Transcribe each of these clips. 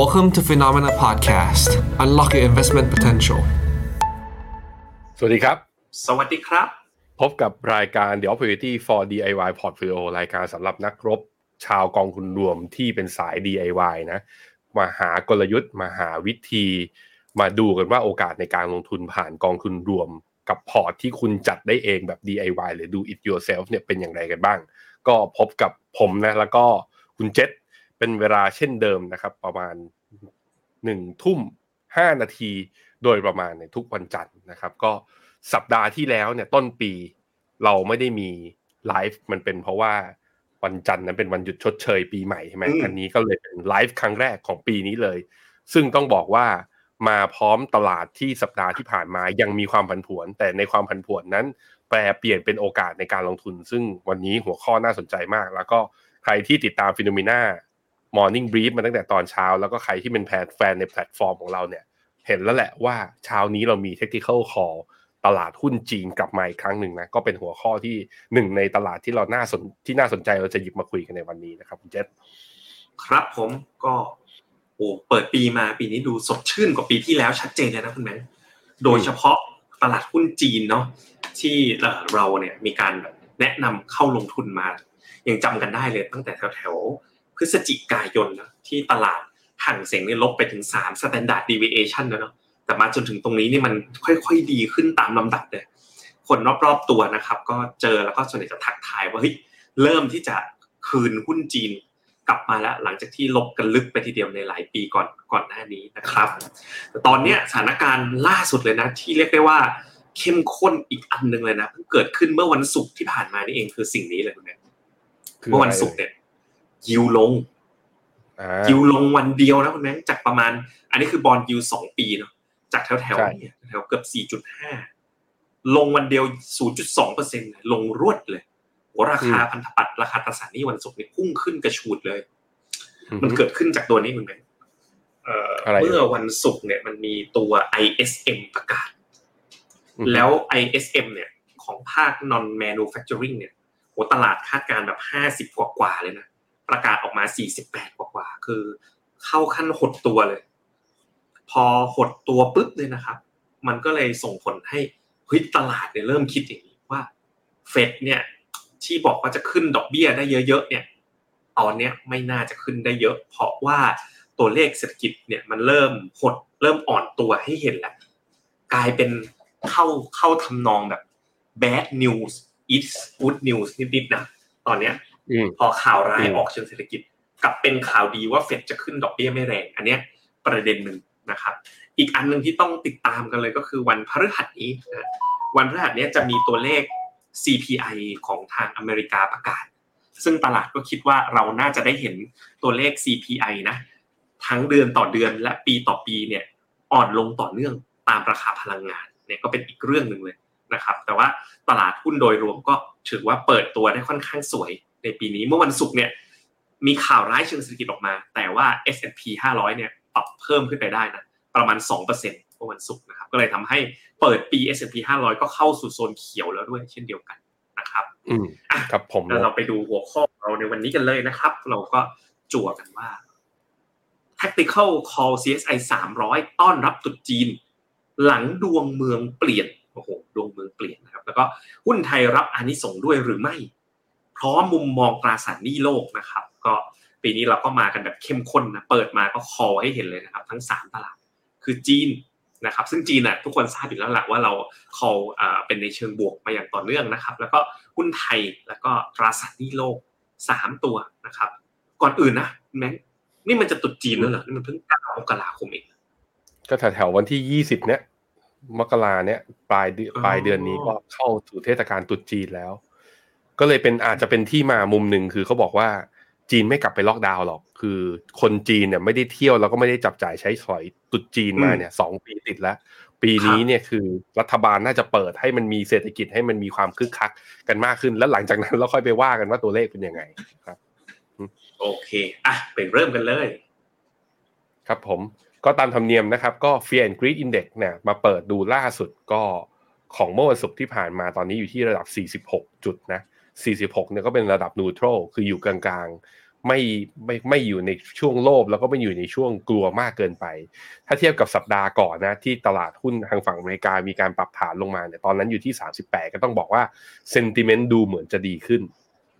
Welcome to Phenomena Podcast. Unlock your investment potential. สวัสดีครับ สวัสดีครับ พบกับรายการ The Opportunity for DIY Portfolio รายการสำหรับนักรบชาวกองทุนรวมที่เป็นสาย DIY นะ มาหากลยุทธ์ มาหาวิธี มาดูกันว่าโอกาสในการลงทุนผ่านกองทุนรวม กับพอร์ตที่คุณจัดได้เองแบบ DIY หรือ Do It Yourself เนี่ยเป็นอย่างไรกันบ้าง ก็พบกับผมนะ แล้วก็คุณเจษ เป็นเวลาเช่นเดิมนะครับ ประมาณหนึ่งทุ่มห้านาทีโดยประมาณในทุกวันจันทร์นะครับ ก็สัปดาห์ที่แล้วเนี่ยต้นปีเราไม่ได้มีไลฟ์มันเป็นเพราะว่าวันจันทร์นั้นเป็นวันหยุดชดเชยปีใหม่ใช่ไหมอืมอันนี้ก็เลยเป็นไลฟ์ครั้งแรกของปีนี้เลย ซึ่งต้องบอกว่ามาพร้อมตลาดที่สัปดาห์ที่ผ่านมายังมีความผันผวน แต่ในความผันผวนนั้น แปรเปลี่ยนเป็นโอกาสในการลงทุน ซึ่งวันนี้หัวข้อน่าสนใจมาก แล้วก็ใครที่ติดตาม FINNOMENA Morning Brief มาตั้งแต่ตอนเช้า แล้วก็ใครที่เป็นแพแฟนในแพลตฟอร์มของเราเนี่ยเห็นแล้วแหละว่าเช้านี้เรามี Tactical Call ตลาดหุ้นจีนกลับมาอีกครั้งหนึ่งนะก็เป็นหัวข้อที่หนึ่งในตลาดที่เราน่าสนที่น่าสนใจเราจะหยิบมาคุยกันในวันนี้นะครับคุณเจษครับผมก็โอ้เปิดปีมาปีนี้ดูสดชื่นกว่าปีที่แล้วชัดเจนเลยนะคุณแมงโดยเฉพาะตลาดหุ้นจีนเนาะที่เราเนี่ยมีการแนะนำเข้าลงทุนมายังจำกันได้เลยตั้งแต่แถวๆ พฤศจิกายนนะที่ตลาดห่างเสียงเนี่ยลบไปถึง3 standard deviation แล้วเนาะแต่มาจนถึงตรงนี้นี่มันค่อยๆดีขึ้นตามลำดับเลยคนรอบๆตัวนะครับ ก็เจอแล้วก็ส่วนใหญ่จะทักทายว่าเฮ้ยเริ่มที่จะคืนหุ้นจีนกลับมาแล้วหลังจากที่ลบกันลึกไปทีเดียวในหลายปีก่อนก่อนหน้านี้นะครับแต่ตอนเนี้ยสถานการณ์ล่าสุดเลยนะที่เรียกได้ว่าเข้มข้นอีกอันหนึ่งเลยนะเพิ่งเกิดขึ้นเมื่อวันศุกร์ที่ผ่านมานี่เองคือสิ่งนี้เลยคุณแม่เมื่อวันศุกร์เนี่ย ยิวลงอ่ายิวลงวันเดียวนะคุณแม่จากประมาณ อันนี้คือบอลยิวสองปีเนาะจากแถวแถวใช่เนี่ยแถวเกือบสี่จุดห้าลงวันเดียวศูนย์จุดสองเปอร์เซ็นต์ลงรวดเลยโหราคาพันธบัตรราคาตราสารหนี้วันศุกร์นี่พุ่งขึ้นกระชูดเลย มันเกิดขึ้นจากตัวนี้คุณแม่เอ่ออะไรเมื่อวันศุกร์เนี่ยมันมีตัว ISM ประกาศอือฮึแล้ว ISM เนี่ยของภาค non manufacturing เนี่ยโหตลาดคาดการณ์แบบห้าสิบกว่ากว่าๆเลยนะ ประกาศออกมาสี่สิบแปดกว่ากว่าๆคือ เข้าขั้นหดตัวเลย พอหดตัวปุ๊บเลยนะครับ มันก็เลยส่งผลให้เฮ้ยตลาดเนี่ยเริ่มคิดอย่างนี้ว่าเฟดเนี่ยที่บอกว่าจะขึ้นดอกเบี้ยได้เยอะๆเนี่ยตอนเนี้ยไม่น่าจะขึ้นได้เยอะ เพราะว่าตัวเลขเศรษฐกิจเนี่ยมันเริ่มหดเริ่มอ่อนตัวให้เห็นแล้วกลายเป็นเข้าเข้าทำนองแบบ bad news is good news นิดๆนะตอนเนี้ย พอข่าวร้ายอืมออกเชิงเศรษฐกิจกลับเป็นข่าวดีว่าเฟดจะขึ้นดอกเบี้ยไม่แรง อันเนี้ยประเด็นหนึ่งนะครับ อีกอันหนึ่งที่ต้องติดตามกันเลยก็คือวันพฤหัสนี้นะวันพฤหัสเนี้ยจะมีตัวเลข CPI ของทางอเมริกาประกาศ ซึ่งตลาดก็คิดว่าเราน่าจะได้เห็นตัวเลข CPI นะ ทั้งเดือนต่อเดือนและปีต่อปีเนี่ยอ่อนลงต่อเนื่องตามราคาพลังงานเนี่ยก็เป็นอีกเรื่องหนึ่งเลยนะครับ แต่ว่าตลาดหุ้นโดยรวมก็ถือว่าเปิดตัวได้ค่อนข้างสวย ในปีนี้ เมื่อวันศุกร์เนี่ยมีข่าวร้ายเชิงเศรษฐกิจออกมา แต่ว่า S&P 500 เนี่ยปรับเพิ่มขึ้นไปได้นะประมาณ 2%เมื่อวันศุกร์นะครับก็เลยทำให้เปิดปี S&P 500 ก็เข้าสู่โซนเขียวแล้วด้วยเช่นเดียวกันนะครับอืมอะครับผมแล้วเราไปดูหัวข้อของเราในวันนี้กันเลยนะครับ เราก็จั่วกันว่า tactical call CSI 300 ต้อนรับตรุษจีน หลังดวงเมืองเปลี่ยนโอ้โหดวงเมืองเปลี่ยนนะครับ แล้วก็หุ้นไทยรับอานิสงส์ด้วยหรือไม่เพราะมุมมองตราสารหนี้โลกนะครับ ก็ปีนี้เราก็มากันแบบเข้มข้นนะเปิดมาก็คอให้เห็นเลยนะครับ ทั้งสามตลาด คือจีนนะครับซึ่งจีนน่ะทุกคนทราบอยู่แล้วแหละว่าเรา call อ่าเป็นในเชิงบวกมาอย่างต่อเนื่องนะครับ แล้วก็หุ้นไทยแล้วก็ตราสารหนี้โลกสามตัวนะครับ ก่อนอื่นนะแม็กนี่มันจะตุดจีนแล้วเหรอนี่มันเพิ่งก้ามกราคมเองก็แถวๆวันที่ยี่สิบเนี้ยมกราเนี้ยปลายปลายเดือนนี้ก็เข้าสู่เทศกาลตรุษจีนแล้ว ก็เลยเป็นอาจจะเป็นที่มามุมหนึ่งคือเขาบอกว่าจีนไม่กลับไปล็อกดาวน์หรอก คือคนจีนเนี่ยไม่ได้เที่ยวแล้วก็ไม่ได้จับจ่ายใช้สอยตรุษจีนมาเนี่ยสองปีติดแล้ว ปีนี้เนี่ยคือรัฐบาลน่าจะเปิดให้มันมีเศรษฐกิจให้มันมีความคึกคักกันมากขึ้น แล้วหลังจากนั้นเราค่อยไปว่ากันว่าตัวเลขเป็นยังไงครับ โอเคอะไปเริ่มกันเลย ครับผมก็ตามธรรมเนียมนะครับ ก็ Fear and Greed Index เนี่ยมาเปิดดูล่าสุดก็ของเมื่อวันศุกร์ที่ผ่านมาตอนนี้อยู่ที่ระดับ 46 จุดนะ 46เนี่ยก็เป็นระดับ neutral คืออยู่กลางๆ ไม่ไม่ไม่อยู่ในช่วงโลภแล้วก็ไม่อยู่ในช่วงกลัวมากเกินไป ถ้าเทียบกับสัปดาห์ก่อนนะที่ตลาดหุ้นทางฝั่งอเมริกามีการปรับฐานลงมาเนี่ยตอนนั้นอยู่ที่ 38 ก็ต้องบอกว่าเซนติเมนต์ดูเหมือนจะดีขึ้น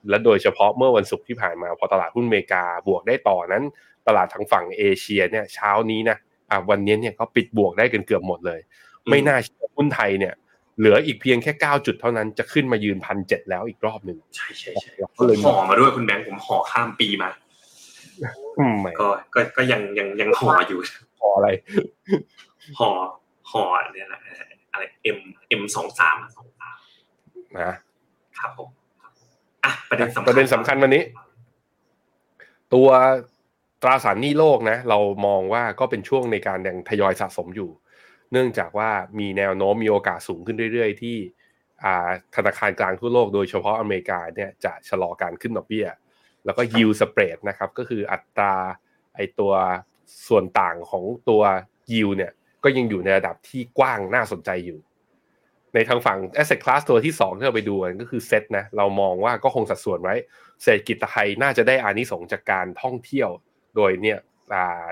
และโดยเฉพาะเมื่อวันศุกร์ที่ผ่านมาพอตลาดหุ้นอเมริกาบวกได้ต่อนั้น ตลาดทางฝั่งเอเชียเนี่ยเช้านี้นะอะวันนี้เนี่ยก็ปิดบวกได้กันเกือบหมดเลย ไม่น่าเชื่อหุ้นไทยเนี่ย เหลืออีกเพียงแค่ 9 จุดเท่านั้นจะขึ้นมายืนพันเจ็ดแล้วอีกรอบหนึ่งใช่ใช่ใช่ก็เลยห่อมาด้วยคุณแบงค์ผมห่อข้ามปีมาอืมแหมก็ก็ก็ยังยังยังห่ออยู่พออะไรห่อห่อเนี่ยนะอะไร M M สองสามสองสามนะครับผมอะประเด็นสำคัญประเด็นสำคัญวันนี้ ตัวตราสารหนี้โลกนะ เรามองว่าก็เป็นช่วงในการยังทยอยสะสมอยู่ เนื่องจากว่ามีแนวโน้มมีโอกาสสูงขึ้นเรื่อย ๆ ที่ธนาคารกลางทั่วโลกโดยเฉพาะอเมริกาเนี่ยจะชะลอการขึ้นดอกเบี้ย แล้วก็ yield spread นะครับก็คืออัตราไอตัวส่วนต่างของตัว yield เนี่ยก็ยังอยู่ในระดับที่กว้างน่าสนใจอยู่ ในทางฝั่ง asset class ตัวที่ 2 ที่เราไปดูกันก็คือเซตนะเรามองว่าก็คงสัดส่วนไว้ เศรษฐกิจไทยน่าจะได้อานิสงจากการท่องเที่ยว โดยเนี่ย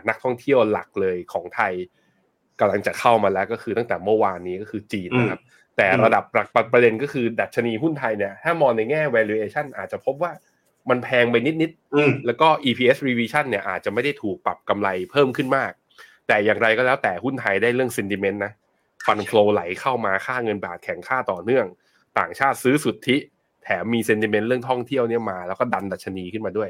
นักท่องเที่ยวหลักเลยของไทย กำลังจะเข้ามาแล้วก็คือตั้งแต่เมื่อวานนี้ก็คือจีนนะครับ แต่ระดับประเด็นก็คือดัชนีหุ้นไทยเนี่ยถ้ามองในแง่ valuation อาจจะพบว่ามันแพงไปนิดอืมๆแล้วก็ EPS revision เนี่ยอาจจะไม่ได้ถูกปรับกำไรเพิ่มขึ้นมาก แต่อย่างไรก็แล้วแต่หุ้นไทยได้เรื่อง sentiment นะฟันโฟลไหลเข้ามาค่าเงินบาทแข็งค่าต่อเนื่อง ต่างชาติซื้อสุทธิ แถมมี sentiment เรื่องท่องเที่ยวเนี่ยมา แล้วก็ดันดัชนีขึ้นมาด้วย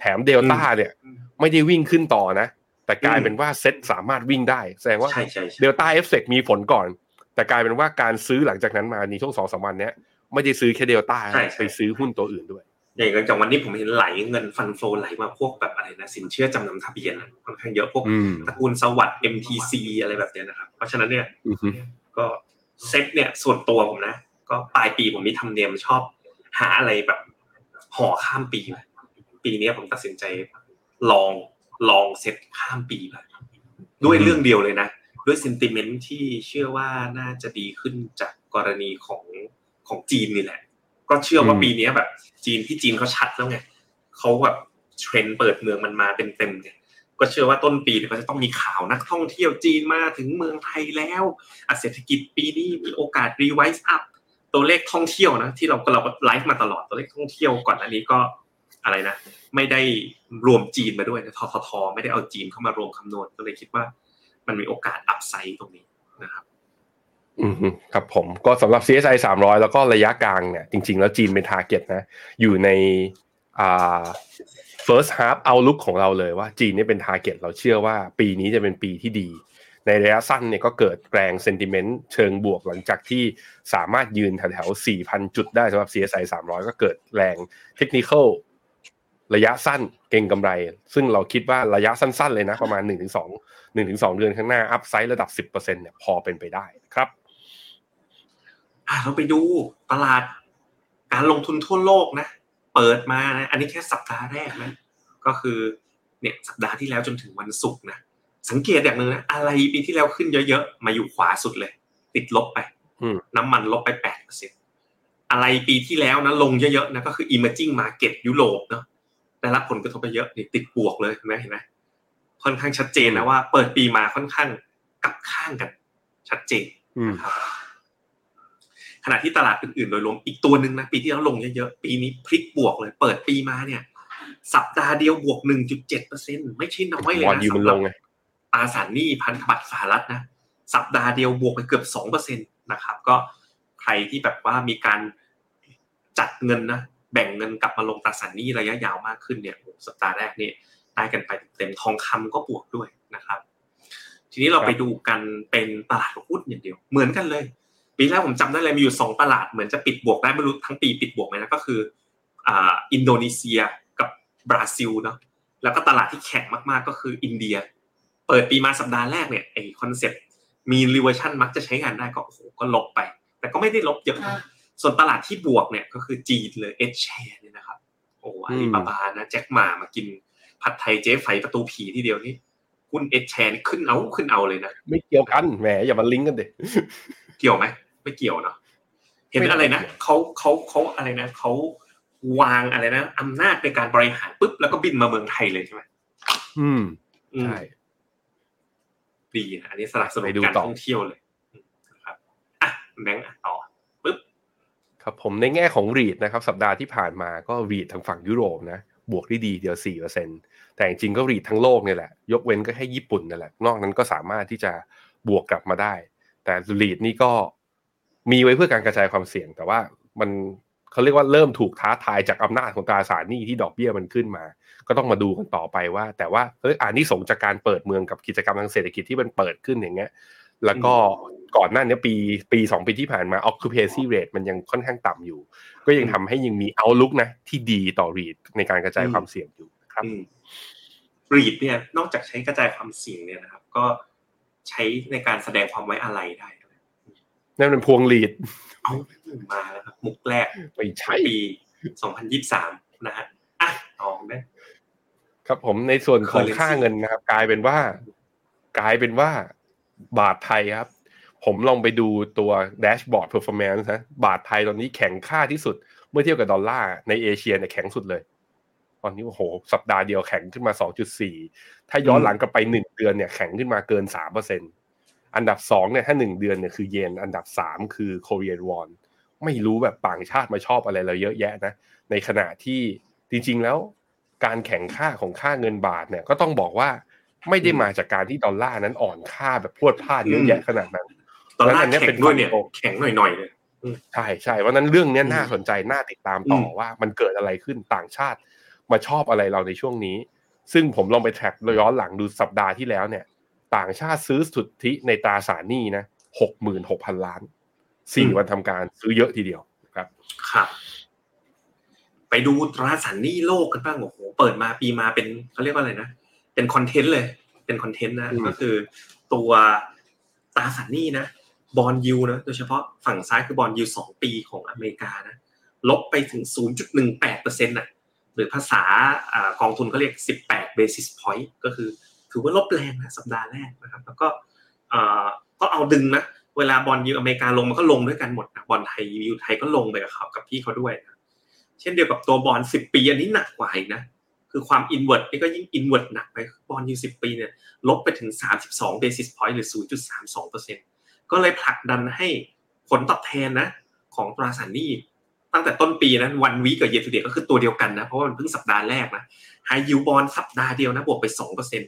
แถมเดลต้าเนี่ย ไม่ได้วิ่งขึ้นต่อนะ แต่กลายเป็นว่าเซ็ตสามารถวิ่งได้ แสดงว่าใช่ใช่ใช่ DELTA effect มีผลก่อน แต่กลายเป็นว่าการซื้อหลังจากนั้นมาในช่วงสองสามวันเนี้ยไม่ได้ซื้อแค่เดลต้าไปซื้อหุ้นตัวอื่นด้วยอย่างจากวันนี้ผมเห็นไหลเงิน fund flow ไหลมาพวกแบบอะไรนะสินเชื่อจำนำทะเบียนอะค่อนข้างเยอะพวกอืมตระกูลสวัสด์ MTC อะไรแบบเนี้ยนะครับ เพราะฉะนั้นเนี่ยอือฮึก็เซ็ตเนี่ยส่วนตัวผมนะ ก็ปลายปีผมมีทำเนียมชอบหาอะไรแบบห่อข้ามปีไปปีนี้ผมตัดสินใจลอง ลองเซ็ตข้ามปีไปด้วยเรื่องเดียวเลยนะ ด้วยเซนติเมนต์ที่เชื่อว่าน่าจะดีขึ้นจากกรณีของของจีนนี่แหละ ก็เชื่อว่าปีนี้แบบ จีนที่จีนเขาชัดแล้วไงเขาแบบเทรนด์เปิดเมืองมันมาเต็มๆไงก็เชื่อว่าต้นปีเนี่ยก็จะต้องมีข่าวนักท่องเที่ยวจีนมาถึงเมืองไทยแล้วอะเศรษฐกิจปีนี้มีโอกาส revise up ตัวเลขท่องเที่ยวนะที่เราก็เราก็ไลฟ์มาตลอดตัวเลขท่องเที่ยวก่อนอันนี้ก็ อะไรนะ ไม่ได้รวมจีนมาด้วยนะทททไม่ได้เอาจีนเข้ามารวมคำนวณก็เลยคิดว่า มันมีโอกาส upside ตรงนี้นะครับอืมครับผมก็สำหรับ CSI 300 แล้วก็ระยะกลางเนี่ยจริง ๆ แล้วจีนเป็น target นะอยู่ในอ่า first half outlook ของเราเลยว่าจีนนี่เป็น target เราเชื่อว่าปีนี้จะเป็นปีที่ดี ในระยะสั้นเนี่ยก็เกิดแรง sentiment เชิงบวกหลังจากที่สามารถยืนแถวๆ4,000 จุดได้สำหรับ CSI 300 ก็เกิดแรง technical ระยะสั้นเก็งกำไร ซึ่งเราคิดว่าระยะสั้น ๆ เลยนะ ประมาณ 1-2 1-2 เดือนข้างหน้า upside ระดับ 10%เนี่ยพอเป็นไปได้ครับอะเราไปดูตลาดการลงทุนทั่วโลกนะ เปิดมานะอันนี้แค่สัปดาห์แรกนะก็คือเนี่ยสัปดาห์ที่แล้วจนถึงวันศุกร์นะสังเกตอย่างหนึ่งนะอะไรปีที่แล้วขึ้นเยอะๆ มาอยู่ขวาสุดเลย ติดลบไปอืมน้ำมันลบไปแปดเปอร์เซ็นอะไรปีที่แล้วนะลงเยอะๆนะก็คือ emerging market ยุโรปเนาะ ได้รับผลกระทบไปเยอะนี่ติดบวกเลยเห็นไหมเห็นไหมค่อนข้างชัดเจนนะว่า เปิดปีมาค่อนข้างกลับข้างกัน ชัดเจนอืมนะครับขณะที่ตลาดอื่นๆ โดยรวมอีกตัวหนึ่งนะปีที่แล้วลงเยอะๆ ปีนี้พลิกบวกเลย เปิดปีมาเนี่ย สัปดาห์เดียวบวก 1.7เปอร์เซ็นไม่ใช่น้อยเลยบอลนะยูมันสำหลรับงไงตราสารหนี้พันธบัตรสหรัฐนะสัปดาห์เดียวบวกไปเกือบ2เปอร์เซ็นตนะครับ ก็ใครที่แบบว่ามีการจัดเงินนะ แบ่งเงินกลับมาลงตราสารหนี้ระยะยาวมากขึ้นเนี่ยโอ้โหสัปดาห์แรกนี่ได้กันไปเต็มทองคำก็บวกด้วยนะครับ ทีนี้เราครับไปดูกันเป็นตลาดหุ้นอย่างเดียว เหมือนกันเลย ปีแรกผมจำได้เลยมีอยู่สองตลาดเหมือนจะปิดบวกได้ไม่รู้ทั้งปีปิดบวกไหมนะก็คืออ่าอินโดนีเซียกับบราซิลเนาะแล้วก็ตลาดที่แข็งมากๆก็คืออินเดีย เปิดปีมาสัปดาห์แรกเนี่ยไอ concept mean reversion มักจะใช้งานได้ก็โอ้โหก็ลบไป แต่ก็ไม่ได้ลบเยอะนะ ส่วนตลาดที่บวกเนี่ยก็คือจีนเลย H-Share เนี่ยนะครับ โอ้อาลีบาบานะแจ็คหมามากินผัดไทยเจ๊ไฝประตูผีทีเดียวนี่หุ้นเอชแชร์ขึ้นเอาขึ้นเอาเลยนะไม่เกี่ยวกันแหมอย่ามาลิงก์กันเด็เกี่ยวไหมไม่เกี่ยวเนาะเห็นไม่อะไรนะเกี่ยวเขาเขาเขาอะไรนะเขาวางอะไรนะอำนาจในการบริหารปุ๊บแล้วก็บินมาเมืองไทยเลยใช่ไหมอืมอืมใช่ดีนะอันนี้สนับสนุไปนดูการต่อท่องเที่ยวเลยอืมนะครับอะแบงค์อะต่อปุ๊บ ครับผมในแง่ของรีดนะครับสัปดาห์ที่ผ่านมาก็รีดทางฝั่งยุโรปนะบวกได้ดีเดียว4เปอร์เซ็นแต่จริงๆก็รีดทั้งโลกเนี่ยแหละ ยกเว้นก็แค่ญี่ปุ่นนั่นแหละ นอกนั้นก็สามารถที่จะบวกกลับมาได้ แต่รีดนี่ก็มีไว้เพื่อการกระจายความเสี่ยง แต่ว่ามันเขาเรียกว่าเริ่มถูกท้าทายจากอำนาจของตราสารหนี้ที่ดอกเบี้ยมันขึ้นมา ก็ต้องมาดูกันต่อไปว่า แต่ว่าเอยอ่านี่สงจากการเปิดเมืองกับกิจกรรมทางเศรษฐกิจที่มันเปิดขึ้นอย่างเงี้ย แล้วก็ ก่อนหน้านี้ปีปีสองปีที่ผ่านมา occupancy rate มันยังค่อนข้างต่ำอยู่ ก็ยังทำให้ยังมี outlook นะ ที่ดีต่อ REIT ในการกระจายความเสี่ยงอยู่ครับอืมรีดเนี่ยนอกจากใช้กระจายความเสี่ยงเนี่ยนะครับ ก็ใช้ในการแสดงความไว้อาลัยได้ด้วยนั่นเป็นพวง REIT เอามาแล้วครับมุกแรกไม่ใช่ปี2023นะฮะอะต่อแม่ครับผมในส่วนของ Currency ค่าเงินนะครับ กลายเป็นว่า กลายเป็นว่า บาทไทยครับ ผมลองไปดูตัว dashboard performance นะบาทไทยตอนนี้แข็งค่าที่สุด เมื่อเทียบกับดอลลาร์ในเอเชียเนี่ยแข็งสุดเลย ตอนนี้โอ้โห สัปดาห์เดียวแข็งขึ้นมา 2.4 ถ้าย้อนหลังกลับไป 1 เดือนเนี่ยแข็งขึ้นมาเกิน 3%อันดับ2เนี่ยถ้า 1 เดือนเนี่ยคือเยนอันดับ 3 คือ Korean won ไม่รู้แบบต่างชาติมาชอบอะไรเราเยอะแยะนะ ในขณะที่จริงๆแล้วการแข่งค่าของค่าเงินบาทเนี่ยก็ต้องบอกว่าไม่ได้มาจากการที่ดอลลาร์นั้นอ่อนค่าแบบพรวดพลาดเยอะแยะขนาดนั้น ตอนแรแล้วอักนเนี้ยแข็เป็งนด้วยเนี่ยฟันโตแข็งหน่อยๆเลยใช่ใช่เพราะฉะนั้นเรื่องเนี้ยอืมน่าสนใจน่าติดตามต่ออมว่ามันเกิดอะไรขึ้นต่างชาติมาชอบอะไรเราในช่วงนี้ ซึ่งผมลองไปแทร็กย้อนหลังดูสัปดาห์ที่แล้วเนี่ย ต่างชาติซื้อสุทธิในตราสารหนี้นะหกหมื่นหกพันล้านสี่วันทำการซื้อเยอะทีเดียวครับครับ ไปดูตราสารหนี้โลกกันบ้างโอ้โหเปิดมาปีมาเป็นเขาเรียกว่าอะไรนะเป็น content เลย เป็น content นะอืมก็คือ ตัวตราสารหนี้นะ bond yield นะโดยเฉพาะฝั่งซ้ายคือ bond yield สองปีของอเมริกานะลบไปถึง 0.18เปอร์เซ็นต์่ะหรือภาษาอกองทุนเขาเรียก 18 basis point ก็คือถือว่าลบแรงนะสัปดาห์แรกนะครับแล้วก็อ่าก็เอาดึงนะเวลา bond yield อเมริกาลงมันก็ลงด้วยกันหมดนะ bond ไทย yield ไทยก็ลงไปกับเขากับพี่เขาด้วยนะเช่นเดียวกับตัวบอล10 ปีอันนี้หนักกว่าอีกนะคือความ invert นี่ก็ยิ่ง invert หนักไป bond yield 10 ปีเนี่ยลบไปถึง 32 basis point หรือ 0.32% ก็เลยผลักดันให้ผลตอบแทนนะ ของตราสารหนี้ตั้งแต่ต้นปีนั้นวันวีกับเย r ทูเดก็คือตัวเดียวกันนะเพราะว่ามันเพิ่งสัปดาห์แรกนะไฮยูบอลสัปดาห์เดียวนะบวกไป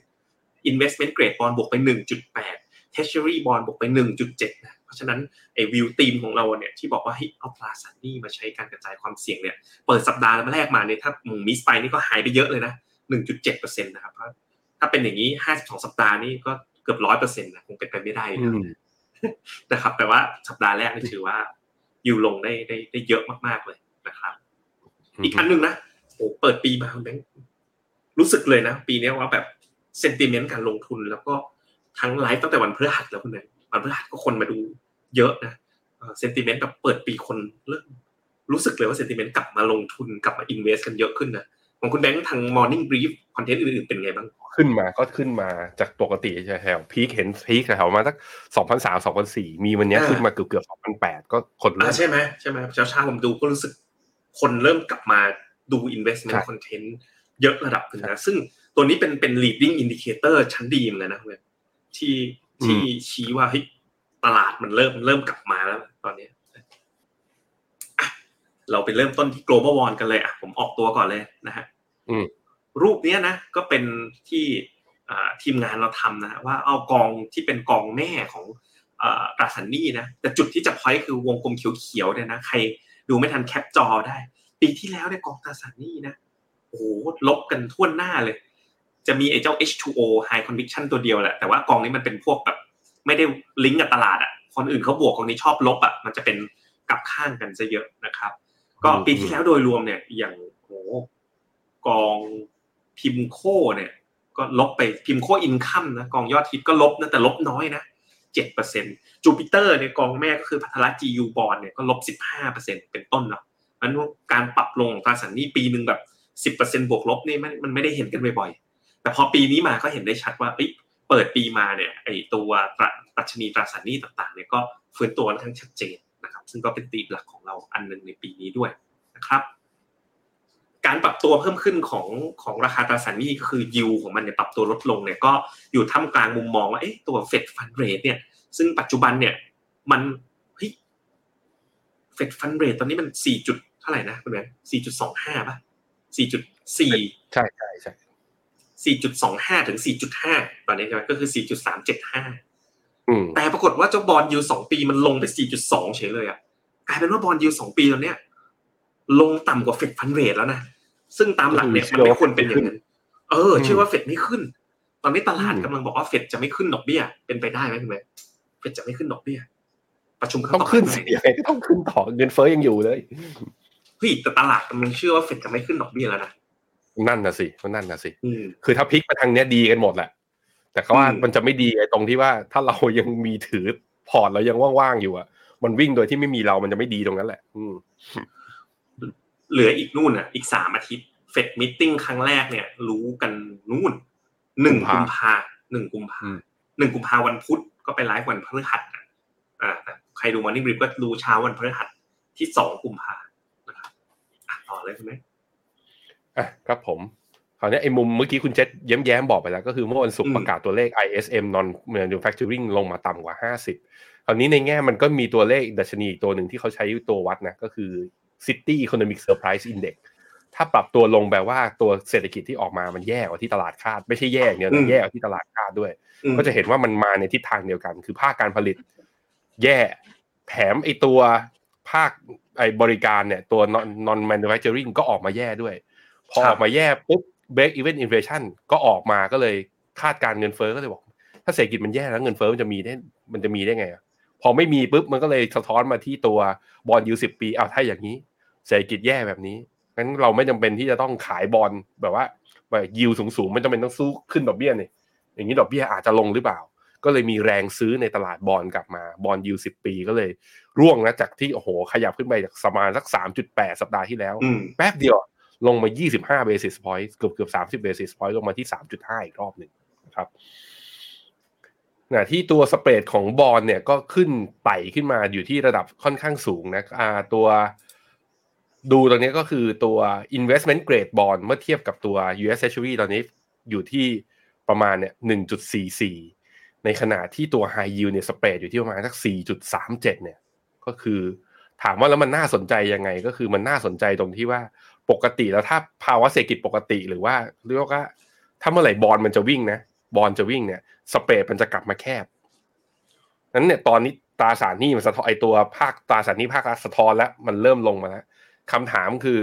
2% investment grade bond บวกไป 1.8 treasury bond บวกไป 1.7นะเพราะฉะนั้นไอ้วิวทีมของเราเนี่ยที่บอกว่าให้เอาตราสารหนี้มาใช้การกระจายความเสี่ยงเนี่ยเปิดสัปดาห์แรกมาเนี่ยถ้ามิสไปนี่ก็หายไปเยอะเลยนะ 1.7%นะครับเพราะถ้าเป็นอย่างนี้ 52 สัปดาห์นี่ก็เกือบ 100%นะคงเป็นไปไม่ได้นะ นะครับแต่ว่าสัปดาห์แรกนี่ถือว่าอยู่ลงได้ได้ได้เยอะมากๆเลยนะครับ อีกอันหนึ่งนะโอ้เปิดปีมาคุณแบงค์รู้สึกเลยนะ ปีนี้ว่าแบบ sentiment การลงทุน แล้วก็ทั้งไลฟ์ตั้งแต่วันพฤหัสแล้วคุณแบงค์วันพฤหัสก็คนมาดูเยอะนะ sentiment แบบเปิดปีคนเริ่มรู้สึกเลยว่า sentiment กลับมาลงทุนกลับมา invest กันเยอะขึ้นนะ ของคุณแบงค์ทาง Morning Brief content อื่นๆเป็นไงบ้าง ขึ้นมาก็ขึ้นมาจากปกติแถว peak เห็น peak แถวมาสักสองพันสามสองพันสี่มีวันเนี้ยอ่าขึ้นมาเกือบเกือบสองพันแปดก็คนเริ่อ่ามใช่ไหมใช่ไหมเช้าเช้าๆผมดูก็รู้สึกคนเริ่มกลับมาดู investment ใช่ content เยอะระดับหนึ่งนะซึ่งตัวนี้เป็นเป็น leading indicator ชั้นดีเหมือนกันนะเว้ยที่ที่ชี้ว่าเฮ้ยตลาดมันเริ่มเริ่มกลับมาแล้ว ตอนนี้อะเราไปเริ่มต้นที่ global one กันเลยอะผมออกตัวก่อนเลยนะฮะอืม รูปเนี้ยนะก็เป็นที่อ่าทีมงานเราทำนะฮะว่าเอากองที่เป็นกองแม่ของอ่าตราสารหนี้นะแต่จุดที่จะพอยคือวงกลมเขียวๆเนี่ยนะใครดูไม่ทันแคปจอได้ ปีที่แล้วเนี่ยกองตราสารหนี้นะโอ้โหลบกันทั่วหน้าเลย จะมีไอ้เจ้า H2O High Conviction ตัวเดียวแหละแต่ว่ากองนี้มันเป็นพวกแบบไม่ได้ลิงก์กับตลาดอะคนอื่นเขาบวกกองนี้ชอบลบอะมันจะเป็นกลับข้างกันซะเยอะนะครับ ก็ปีที่แล้วโดยรวมเนี่ยอย่างโห กองพิมโคเนี่ย ก็ลบไป PIMCO Income นะกองยอดฮิตก็ลบนะแต่ลบน้อยนะเจ็ดเปอร์เซ็นจูปิเตอร์เนี่ยกองแม่ก็คือพัทละจียูบอลเนี่ยก็ลบสิบห้าเปอร์เซ็นเป็นต้นเนาะมันการปรับลงของตราสารหนี้ปีหนึ่งแบบสิบเปอร์เซ็นบวกลบนี่มันมันไม่ได้เห็นกันบ่อยๆแต่พอปีนี้มาก็เห็นได้ชัดว่าเปิดปีมาเนี่ยไอตัวดัชนีตราสารหนี้ต่างๆเนี่ยก็ฟื้นตัวค่อนข้างชัดเจนนะครับ ซึ่งก็เป็นตีมหลักของเราอันหนึ่งในปีนี้ด้วยนะครับ ตัวเพิ่มขึ้นของของราคาตราสารหนี้ก็คือยิวของมันเนี่ยปรับตัวลดลงเนี่ยก็อยู่ท่ามกลางมุมมองว่าเอ๊ะตัว Fed fund rate เนี่ยซึ่งปัจจุบันเนี่ยมันเฮ้ย Fed fund rate ตอนนี้มันสี่จุดเท่าไหร่นะคุณแบงค์สี่จุดสองห้าป่ะสี่จุดสี่ใช่ใช่ใช่สี่จุดสองห้าถึงสี่จุดห้าตอนนี้ใช่ไหมก็คือสี่จุดสามเจ็ดห้าอืมแต่ปรากฏว่าเจ้า bond yield สองปีมันลงไปสี่จุดสองเฉยเลยอะกลายเป็นว่าบอลยูสองปีตอนเนี้ยลงต่ำกว่าเฟดฟันเรทแล้วนะ ซึ่งตามหลักเนี่ยมันไม่ควรเป็นอย่างนั้นเออเชื่อว่าเฟดไม่ขึ้น ตอนนี้ตลาดกำลังบอกว่าเฟดจะไม่ขึ้นดอกเบี้ย เป็นไปได้ไหมคุณแม่เฟดจะไม่ขึ้นดอกเบี้ย ประชุมครั้ต้องต่อไปขึ้นสิยังไงก็ต้องขึ้นต่อเงินเฟ้อยังอยู่เลยเฮ้ยแต่ตลาดกำลังเชื่อว่าเฟดจะไม่ขึ้นดอกเบี้ยแล้วนะนั่นน่ะสินั่นน่ะสิอืมคือถ้าพลิกมาทางเนี้ยดีกันหมดแหละ แต่เขาว่าอืมมันจะไม่ดีไอ้ตรงที่ว่าถ้าเรายังมีถือพอร์ตเรายังว่างๆอยู่อะ มันวิ่งโดยที่ไม่มีเรามันจะไม่ดีตรงนั้นแหละ อืม เหลืออีกนู่นอะ อีกสามอาทิตย์ Fed meeting ครั้งแรกเนี่ย รู้กันนู่นหนึ่งกุกุมมภาภาหนึ่งกุมภาอืมหนึ่งกุมภาวันพุธก็ไปไลฟ์วันพฤหัสอะอ่าแต่ใครดู Morning Brief ก็ดูเช้าวันพฤหัสที่สองกุมภานะครับอะต่อเลยคุณไหมอะครับผมคราวนี้ไอ้มุมเมื่อกี้คุณเจษแย้มๆบอกไปแล้ว ก็คือเมื่อวันศุกร์ประกาศตัวเลข ISM non manufacturing ลงมาต่ำกว่า 50 คราวนี้ในแง่มันก็มีตัวเลขดัชนีอีกตัวหนึ่งที่เขาใช้ตัววัดนะก็คือ City Economic Surprise Index ถ้าปรับตัวลงแปลว่าตัวเศรษฐกิจที่ออกมามันแย่กว่าที่ตลาดคาด ไม่ใช่แย่อย่างเดียวนะแย่กว่าที่ตลาดคาดด้วยอืมก็จะเห็นว่ามันมาในทิศทางเดียวกัน คือภาคการผลิต แย่แถมไอตัวภาคไอบริการเนี่ยตัว non non manufacturing ก็ออกมาแย่ด้วย พอครับออกมาแย่ปุ๊บ break even inflation ก็ออกมาก็เลยคาดการณ์เงินเฟ้อก็เลยบอก ถ้าเศรษฐกิจมันแย่แล้วเงินเฟ้อมันจะมีได้มันจะมีได้ไงอะพอไม่มีปุ๊บมันก็เลยสะท้อนมาที่ตัว bond yield สิบปีอ้าวถ้าอย่างนี้ เศรษฐกิจแย่แบบนี้งั้นเราไม่จำเป็นที่จะต้องขาย bond แบบว่าแบบ yield สูงๆไม่จำเป็นต้องสู้ขึ้นดอกเบี้ยนี่อย่างนี้ดอกเบี้ยอาจจะลงหรือเปล่า ก็เลยมีแรงซื้อในตลาด bond กลับมา bond yield สิบปีก็เลย ร่วงนะจากที่โอ้โหขยับขึ้นไปจากประมาณสักสามจุดแปดสัปดาห์ที่แล้วอืมแป๊บเดียวลงมา 25 basis point เกือบเกือบ 30 basis point ลงมาที่ 3.5 อีกรอบหนึ่งนะครับนะที่ตัวสเปรดของบอลเนี่ยก็ขึ้นไต่ขึ้นมาอยู่ที่ระดับค่อนข้างสูงนะอ่าตัว ดูตรงนี้ก็คือตัว investment grade bond เมื่อเทียบกับตัว US Treasury ตอนนี้อยู่ที่ประมาณเนี่ย1.44 ในขณะที่ตัว high yield เนี่ยสเปรดอยู่ที่ประมาณสัก 4.37 เนี่ย ก็คือถามว่าแล้วมันน่าสนใจยังไง ก็คือมันน่าสนใจตรงที่ว่าปกติแล้วถ้าภาวะเศรษฐกิจปกติหรือว่าเรียกว่าถ้าเมื่อไหร่บอลมันจะวิ่งนะบอลจะวิ่งเนี่ยสเปรดมันจะกลับมาแคบนั้นเนี่ยตอนนี้ตราสารหนี้มันสะท้อนไอตัวภาคตราสารหนี้ภาครัฐสะท้อนแล้วมันเริ่มลงมาแล้ว คำถามคือ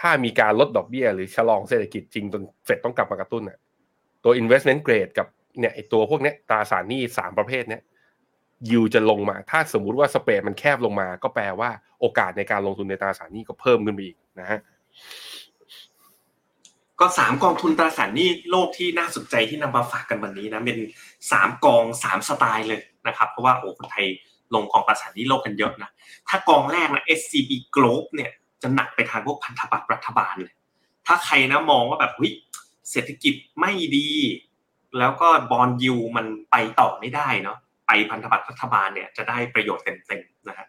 ถ้ามีการลดดอกเบี้ย หรือชะลองเศรษฐกิจจริงจนเฟดต้องกลับมากระตุ้นน่ะตัว investment grade กับเนี่ยตัวพวกเนี้ยตราสารหนี้สามประเภทเนี้ยยิวจะลงมา ถ้าสมมุติว่าสเปรดมันแคบลงมา ก็แปลว่าโอกาสในการลงทุนในตราสารหนี้ก็เพิ่มขึ้นไปอีกนะฮะก็สามกองทุนตราสารหนี้โลกที่น่าสนใจที่นำมาฝากกันวันนี้นะเป็นสามกองสามสไตล์เลยนะครับเพราะว่าโอ้คนไทยลงกองตราสารหนี้โลกกันเยอะนะถ้ากองแรกนะ SCB Globe เนี่ย จะหนักไปทางพวกพันธบัตรรัฐบาลเลยถ้าใครนะมองว่าแบบเฮ้ยเศรษฐกิจไม่ดี แล้วก็บอลยูมันไปต่อไม่ได้เนาะไปพันธบัตรรัฐบาลเนี่ยจะได้ประโยชน์เต็มๆนะฮะ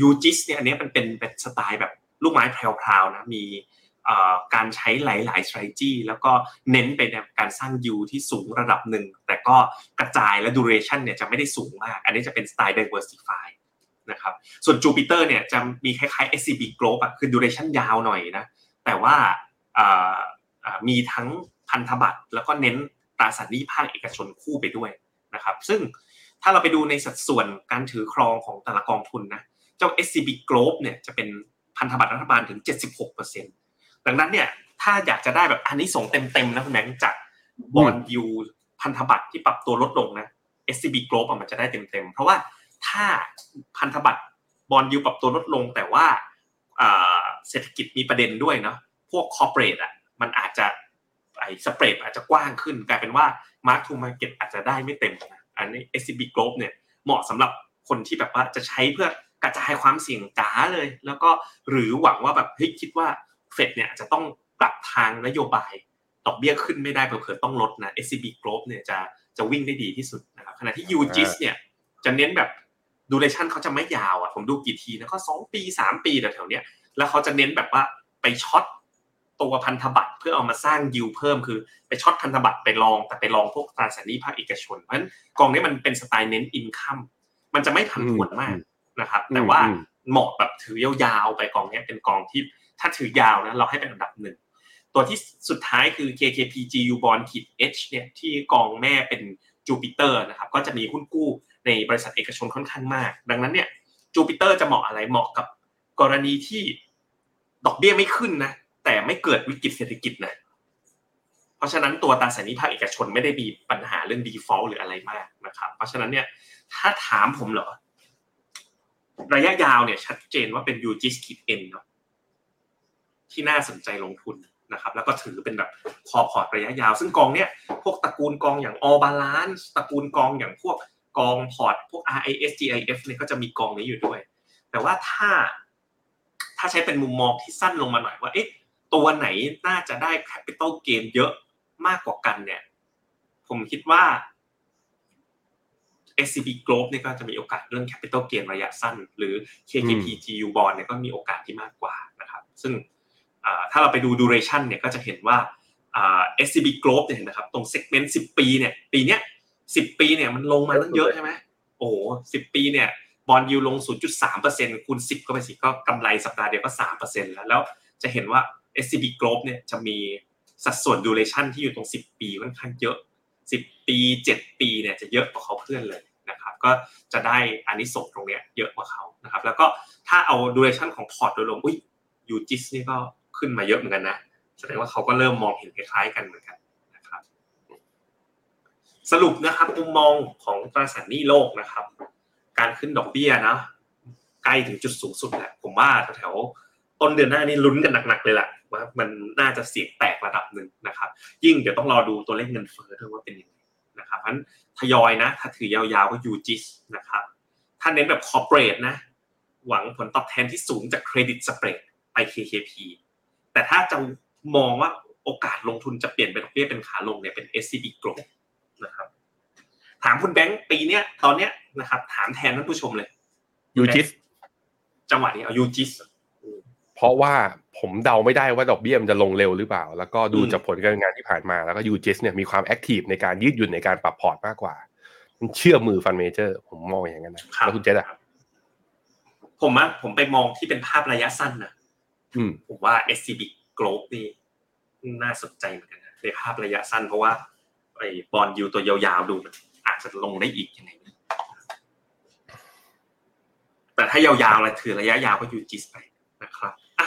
ยูจิสเนี่ยอันนี้มันเป็นเป็นสไตล์แบบลูกไม้แพรวๆนะมีการใช้หลายๆ strategy แล้วก็เน้นไปในการสร้าง U ที่สูงระดับหนึ่ง แต่ก็กระจายและ duration เนี่ยจะไม่ได้สูงมาก อันนี้จะเป็นสไตล์ diversify นะครับ ส่วน Jupiter เนี่ยจะมีคล้ายๆ SCB Globe อะคือ duration ยาวหน่อยนะ แต่ว่ามีทั้งพันธบัตรแล้วก็เน้นตราสารหนี้ภาคเอกชนคู่ไปด้วยนะครับ ซึ่งถ้าเราไปดูในสัดส่วนการถือครองของแต่ละกองทุนนะ เจ้า SCB Globe เนี่ยจะเป็นพันธบัตรรัฐบาลถึง 76%ดังนั้นเนี่ยถ้าอยากจะได้แบบอันนี้ส่งเต็มๆนะคุณแบงค์จากบอลยูพันธบัตรที่ปรับตัวลดลงนะ SCB Globe มันจะได้เต็มๆ เพราะว่า ถ้าพันธบัตรบอลยูปรับตัวลดลง แต่ว่าเศรษฐกิจมีประเด็นด้วยเนาะพวกคอร์เปรสอะมันอาจจะไอ้สเปรดอาจจะกว้างขึ้น กลายเป็นว่า Mark to Market อาจจะได้ไม่เต็มนะอันนี้ SCB Globe เนี่ยเหมาะสำหรับคนที่แบบว่าจะใช้เพื่อกระจายความเสี่ยงจ๋าเลย แล้วก็หรือหวังว่าแบบเฮ้ยคิดว่าเฟดเนี่ยจะต้องปรับทางนโยบายดอกเบี้ยขึ้นไม่ได้เผื่อต้องลดนะ SCB Globe เนี่ยจะจะวิ่งได้ดีที่สุดนะครับขณะที่ UGIS เนี่ยจะเน้นแบบ duration เขาจะไม่ยาวอะผมดูกี่ทีนะก็สองปีสามปีแถวๆเนี้ยแล้วเขาจะเน้นแบบว่าไป short ตัวพันธบัตรเพื่อเอามาสร้างยิวเพิ่มคือไป short พันธบัตรไป long แต่ไป long พวกตราสารหนี้ภาคเอกชน เพราะฉะนั้นกองนี้มันเป็นสไตล์เน้น income มันจะไม่ผันผวนมากนะครับ แต่ว่าเหมาะแบบถือยาวๆไปกองนี้เป็นกองที่ถ้าถือยาวนะเราให้เป็นอันดับหนึ่งตัวที่สุดท้ายคือ KKP GU Bond ขีด H เนี่ยที่กองแม่เป็นจูปิเตอร์นะครับก็จะมีหุ้นกู้ ในบริษัทเอกชนค่อนข้างมาก ดังนั้นเนี่ยจูปิเตอร์จะเหมาะอะไรเหมาะกับกรณีที่ดอกเบี้ยไม่ขึ้นนะแต่ไม่เกิดวิกฤตเศรษฐกิจนะเพราะฉะนั้นตัวตราสารหนี้ภาคเอกชนไม่ได้มีปัญหาเรื่อง default หรืออะไรมากนะครับ เพราะฉะนั้นเนี่ยถ้าถามผมเหรอ ระยะยาวเนี่ยชัดเจนว่าเป็น u g i s คิด N เนาะที่น่าสนใจลงทุนนะครับ แล้วก็ถือเป็นแบบ core port ระยะยาว ซึ่งกองเนี่ยพวกตระกูลกองอย่าง All Balance ตระกูลกองอย่างพวก กองพอร์ตพวก RIS GIF เนี่ยก็จะมีกองนี้อยู่ด้วย แต่ว่าถ้าถ้าใช้เป็นมุมมองที่สั้นลงมาหน่อยว่าเอ๊ะตัวไหนน่าจะได้ capital gain เยอะมากกว่ากันเนี่ย ผมคิดว่า SCB Group เนี่ยก็จะมีโอกาสเรื่อง capital gain ระยะสั้น หรือ KKP GU Bond เนี่ยก็มีโอกาสที่มากกว่านะครับ ซึ่งถ้าเราไปดู duration เนี่ยก็จะเห็นว่า SCB Group เนี่ยนะครับ ตรง segment 10 ปีเนี่ย ปีเนี้ย 10ปีเนี่ยมันลงมาตั้งเยอะใช่ไหมโอ้โห10ปีเนี่ยบอลยูลง 0.3%คูณ 10 ก็ไปสิก็กำไรสัปดาห์เดียวก็ 3%แล้ว แล้วจะเห็นว่า SCB Group เนี่ยจะมีสัดส่วน duration ที่อยู่ตรง 10 ปีค่อนข้างเยอะ 10 ปี 7 ปีเนี่ยจะเยอะกว่าเขาเพื่อนเลยนะครับ ก็จะได้อันนี้ส่งตรงเนี้ยเยอะกว่าเขานะครับ แล้วก็ถ้าเอา duration ของพอร์ตโดยรวมอุ้ยยูจิสนี่ก็ขึ้นมาเยอะเหมือนกันนะ แสดงว่าเขาก็เริ่มมองเห็นคล้ายๆกันเหมือนกันนะครับ สรุปนะครับมุมมองของตราสารหนี้โลกนะครับ การขึ้นดอกเบี้ยนะใกล้ถึงจุดสูงสุดแหละผมว่าแถวต้นเดือนหน้านี้ลุ้นกันหนักๆเลยแหละว่ามันน่าจะเสียงแตกระดับหนึ่งนะครับ ยิ่งเดี๋ยวต้องรอดูตัวเลขเงินเฟ้อด้วยว่าเป็นยังไงนะครับเพราะนั้นทยอยนะ ถ้าถือยาวๆก็ยูจิสนะครับถ้าเน้นแบบคอร์เปรสนะ หวังผลตอบแทนที่สูงจากเครดิตสเปรดไป KKP แต่ถ้าจะมองว่าโอกาสลงทุนจะเปลี่ยนเป็นดอกเบี้ยเป็นขาลงเนี่ยเป็น SCB Group นะครับ ถามคุณแบงค์ปีเนี้ยตอนเนี้ยนะครับ ถามแทนท่านผู้ชมเลยยูจิสจังหวะนี้เอายูจิสเพราะว่าผมเดาไม่ได้ว่าดอกเบี้ยมันจะลงเร็วหรือเปล่า แล้วก็ดูจากผลการงานที่ผ่านมาแล้วก็ UGIS เนี่ยมีความ active ในการยืดหยุ่นในการปรับพอร์ตมากกว่า มันเชื่อมือ fund manager ผมมองอย่างนั้นนะแล้วคุณเจษอะผมอะผมไปมองที่เป็นภาพระยะสั้นนะผมว่า SCB Growth นี่น่าสนใจเหมือนกันในภาพระยะสั้นเพราะว่า ไอ้ bond yield ตัวยาวๆดูมันอาจจะลงได้อีกยังไงแต่ถ้ายาวๆเลยถือระยะยาวก็ยูจิสไปนะครับอะ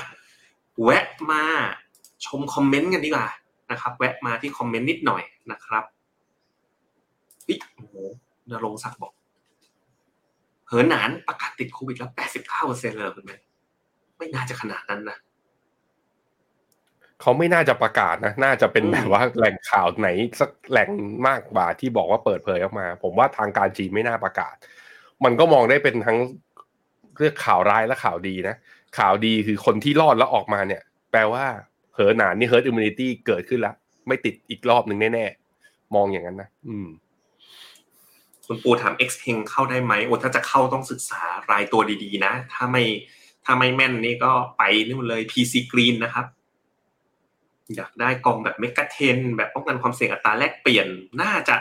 แวะมาชมคอมเมนต์กันดีกว่านะครับ แวะมาที่คอมเมนต์นิดหน่อยนะครับพี่โอ้โหนรงศักดิ์บอก เหินหนานประกาศติดโควิดแล้วแปดสิบเก้าเปอร์เซ็นต์เลยคุณแม่ไม่น่าจะขนาดนั้นนะ เขาไม่น่าจะประกาศนะ น่าจะเป็นแบบว่าแหล่งข่าวไหนสักแหล่งมากกว่าที่บอกว่าเปิดเผยออกมา ผมว่าทางการจีนไม่น่าประกาศ มันก็มองได้เป็นทั้งเรื่องข่าวร้ายและข่าวดีนะ ข่าวดีคือคนที่รอดแล้วออกมาเนี่ย แปลว่าเหอหนานนี่ herd immunityเกิดขึ้นแล้ว ไม่ติดอีกรอบหนึ่งแน่ๆ มองอย่างนั้นนะ อืมคุณปูถาม X เ e งเข้าได้ไหมโอ้ถ้าจะเข้าต้องศึกษารายตัวดีๆ นะ ถ้าไม่ถ้าไม่แม่นนี่ก็ไปนู่นเลย PC Green นะครับ อยากได้กองแบบ Mega Ten แบบป้องกันความเสี่ยงอัตราแลกเปลี่ยนน่าจะ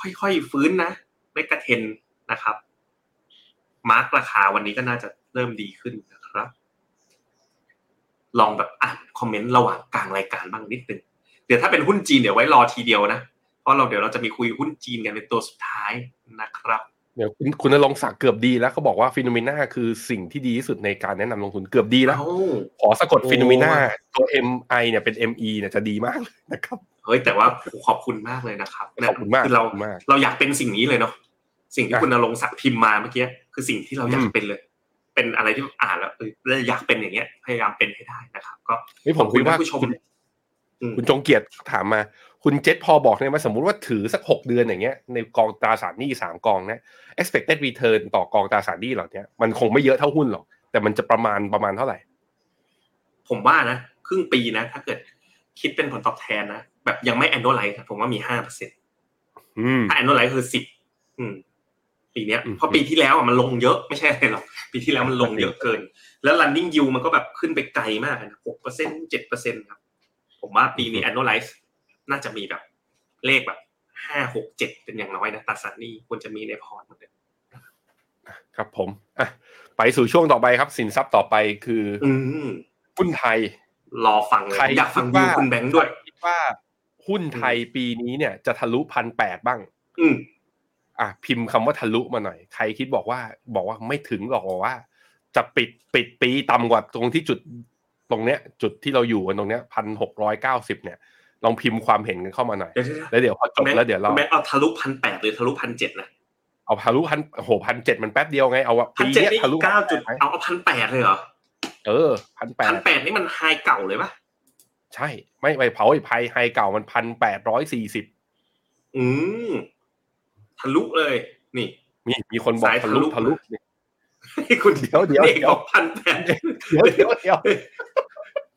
ค่อยๆฟื้นนะ Mega Ten นะครับ mark ราคาวันนี้ก็น่าจะเริ่มดีขึ้นนะครับ ลองแบบอ่านคอมเมนต์ระหว่างกลางรายการบ้างนิดนึงเดี๋ยวถ้าเป็นหุ้นจีนเดี๋ยวไว้รอทีเดียวนะ เพราะเราเดี๋ยวเราจะมีคุยหุ้นจีนกันในตัวสุดท้ายนะครับ เดี๋ยวคุณคุณลงศักดิ์เกือบดีแล้วเขาบอกว่า FINNOMENA คือสิ่งที่ดีที่สุดในการแนะนำลงทุนเกือบดีแล้ว ขอสะกด FINNOMENA ตัว MI เนี่ยเป็น ME เนี่ยจะดีมากเลยนะครับเฮ้ยแต่ว่าขอบคุณมากเลยนะครับขอบคุณมากคือเราเราอยากเป็นสิ่งนี้เลยเนาะสิ่งที่คุณลงศักดิ์พิมพ์มาเมื่อกี้คือสิ่งที่เราอยากเป็นเลย เป็นอะไรที่อ่านแล้วเอออยากเป็นอย่างเงี้ย พยายามเป็นให้ได้นะครับ ก็นี่ผมคุยว่าผู้ชมคุณจงเกียรติถามมา คุณเจษพอบอกเนี่ยมาสมมุติว่าถือสักหกเดือนอย่างเงี้ยในกองตราสารหนี้สามกองเนี่ย expected return ต่อกองตราสารหนี้เหล่านี้มันคงไม่เยอะเท่าหุ้นหรอก แต่มันจะประมาณประมาณเท่าไหร่ ผมว่านะ ครึ่งปีนะ ถ้าเกิดคิดเป็นผลตอบแทนนะ แบบยังไม่ annualize ผมว่ามีห้าเปอร์เซ็นต์ถ้า annualize คือสิบปีเนี้ยเพราะปีที่แล้วมันลงเยอะไม่ใช่หรอกปีที่แล้วมันลงเยอะเกิน แล้ว running yield มันก็แบบขึ้นไปไกลมากนะหกเปอร์เซ็นต์เจ็ดเปอร์เซ็นต์ครับ ผมว่าปีนี้ annualize น่าจะมีแบบเลขแบบห้าหกเจ็ดเป็นอย่างน้อยนะตราสารหนี้ควรจะมีในพอร์ตหมดเลยครับผมอะไปสู่ช่วงต่อไปครับ สินทรัพย์ต่อไปคืออืมหุ้นไทย รอฟังเลยใครอยากฟังคิวิดวว่าคุณแบงค์ด้วยคิดว่าหุ้นไทยปีนี้เนี่ย จะทะลุพันแปดบ้าง อืมอะพิมพ์คำว่าทะลุมาหน่อย ใครคิดบอกว่า บอกว่าไม่ถึงหรอกบอกว่า จะปิดปิดปีต่ำกว่าตรงที่จุดตรงเนี้ย จุดที่เราอยู่กันตรงเนี้ยพันหกร้อยเก้าสิบเนี่ย ลองพิมพ์ความเห็นกันเข้ามาหน่อยเดี๋ยวแล้วเดี๋ยวพอจคุณบแบงค์แล้วเดี๋ยวเราคุณแบงค์เอาทะลุพันแปดหรือทะลุพันเจ็ดนะเอาทะลุพันโหพันเจ็ดมันแป๊บเดียวไงเอาอะพันปีเจ็ดเนี้ยนี่ทะลุเก้าจุด1,800ไหมเอาเอาพันแปดเลยเหรอเออพันแปพัดนแปดนี่มันไฮเก่าเลยปะใช่ ไม่ไปเผาไอ้ไพไฮเก่ามันพันแปดร้อยสี่สิบอืมทะลุเลย นี่ มีมีคนบอกสายทะทะลุลุทะลุนี่คุณเดี๋ยวเดี๋ยวเด็กเดี๋ยวบอกพันแปดเดี๋ยวเดี๋ยวเดี๋ยว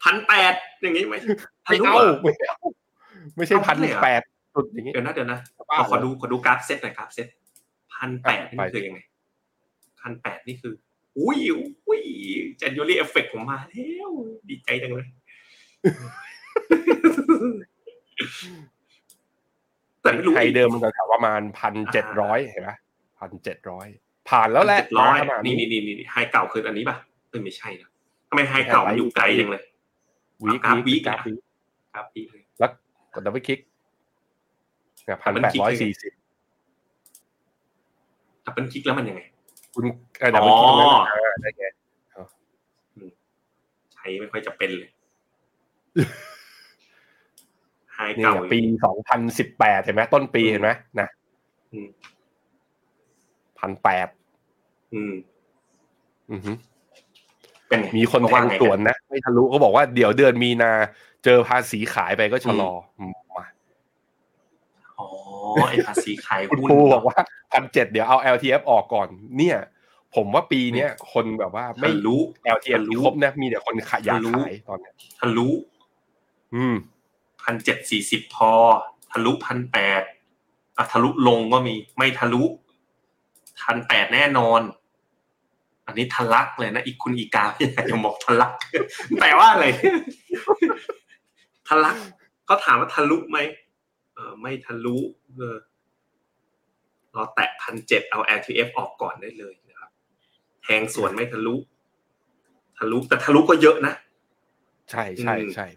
พันแปดอย่างงี้ไหมทะไม่ลุเอาเหรอไม่เอาไม่ใช่เอาพันเลยเหรอแปดจุดอย่างงี้เดี๋ยวนะเดี๋ยวนะบ้าขอขอเหรอดูขอดูกราฟเซตหน่อยกราฟเซตพันแปดนี่ไปมันคือยังไงพันแปดนี่คือ อุ้ยอุ้ยจันยูรี่เอฟเฟกผมมาแล้วดีใจจังเลยแต่ไม่รู้ไทยเดิมมันแถวๆประมาณพันเจ็ดร้อยเห็นไหมพันเจ็ดร้อยผ่านแล้วแหละเจ็ดร้อยมาขนาดนี่นี้นี่นี่นี่ไฮเก่าคืออันนี้ป่ะเออไม่ใช่นะทำไมไฮเก่ามันอยู่ไกลจังเลย วีคกราฟวี week คกราฟอะวีคครับพี่เลยแล้วกดดับเบิลคลิกเนี่ยพัน double แปด click ร้อยคือสี่สิบดับเบิลคลิกแล้วมันยังไง คุณดับเบิลคลิกอ๋อนั่นน่ะได้ไงใช้ไม่ค่อยจะเป็นเลยไฮนี่เก่าไงปีสองพันสิบแปดเห็นไหมต้นปีเห็นไหมนะอืมพันแปดอืม อือหือ เป็นไงมีคนเขาแทว่างไงสวนนะไม่ทะลุเขาบอกว่าเดี๋ยวเดือนมีนาเจอภาษีขายไปก็ชะลออมาอ๋อไอภาษีขายคุณหุ้นปูบอกว่าพันเจ็ดเดี๋ยวเอา LTF ออกก่อน เนี่ย ผมว่าปีเนี้ยคนแบบว่าไม่ไม่รู้ LTF ทะลุครบนะมีแต่คนขายอยากทะลุขายตอนเนี้ยทะลุอืมพันเจ็ดสี่สิบพอ ทะลุพันแปดอะทะลุลงก็มี ไม่ทะลุพันแปดแน่นอน อันนี้ทะลักเลยนะอีกคุณอีกาไม่อยากจะบอกทะลักแปลว่าอะไรทะลักก็ถามว่าทะลุไหมเออไม่ทะลุเออเราแตะพันเจ็ดเอา LTF ออกก่อนได้เลยนะครับแทงส่วนไม่ทะลุ ทะลุแต่ทะลุก็เยอะนะ ใช่ใช่อืมใช่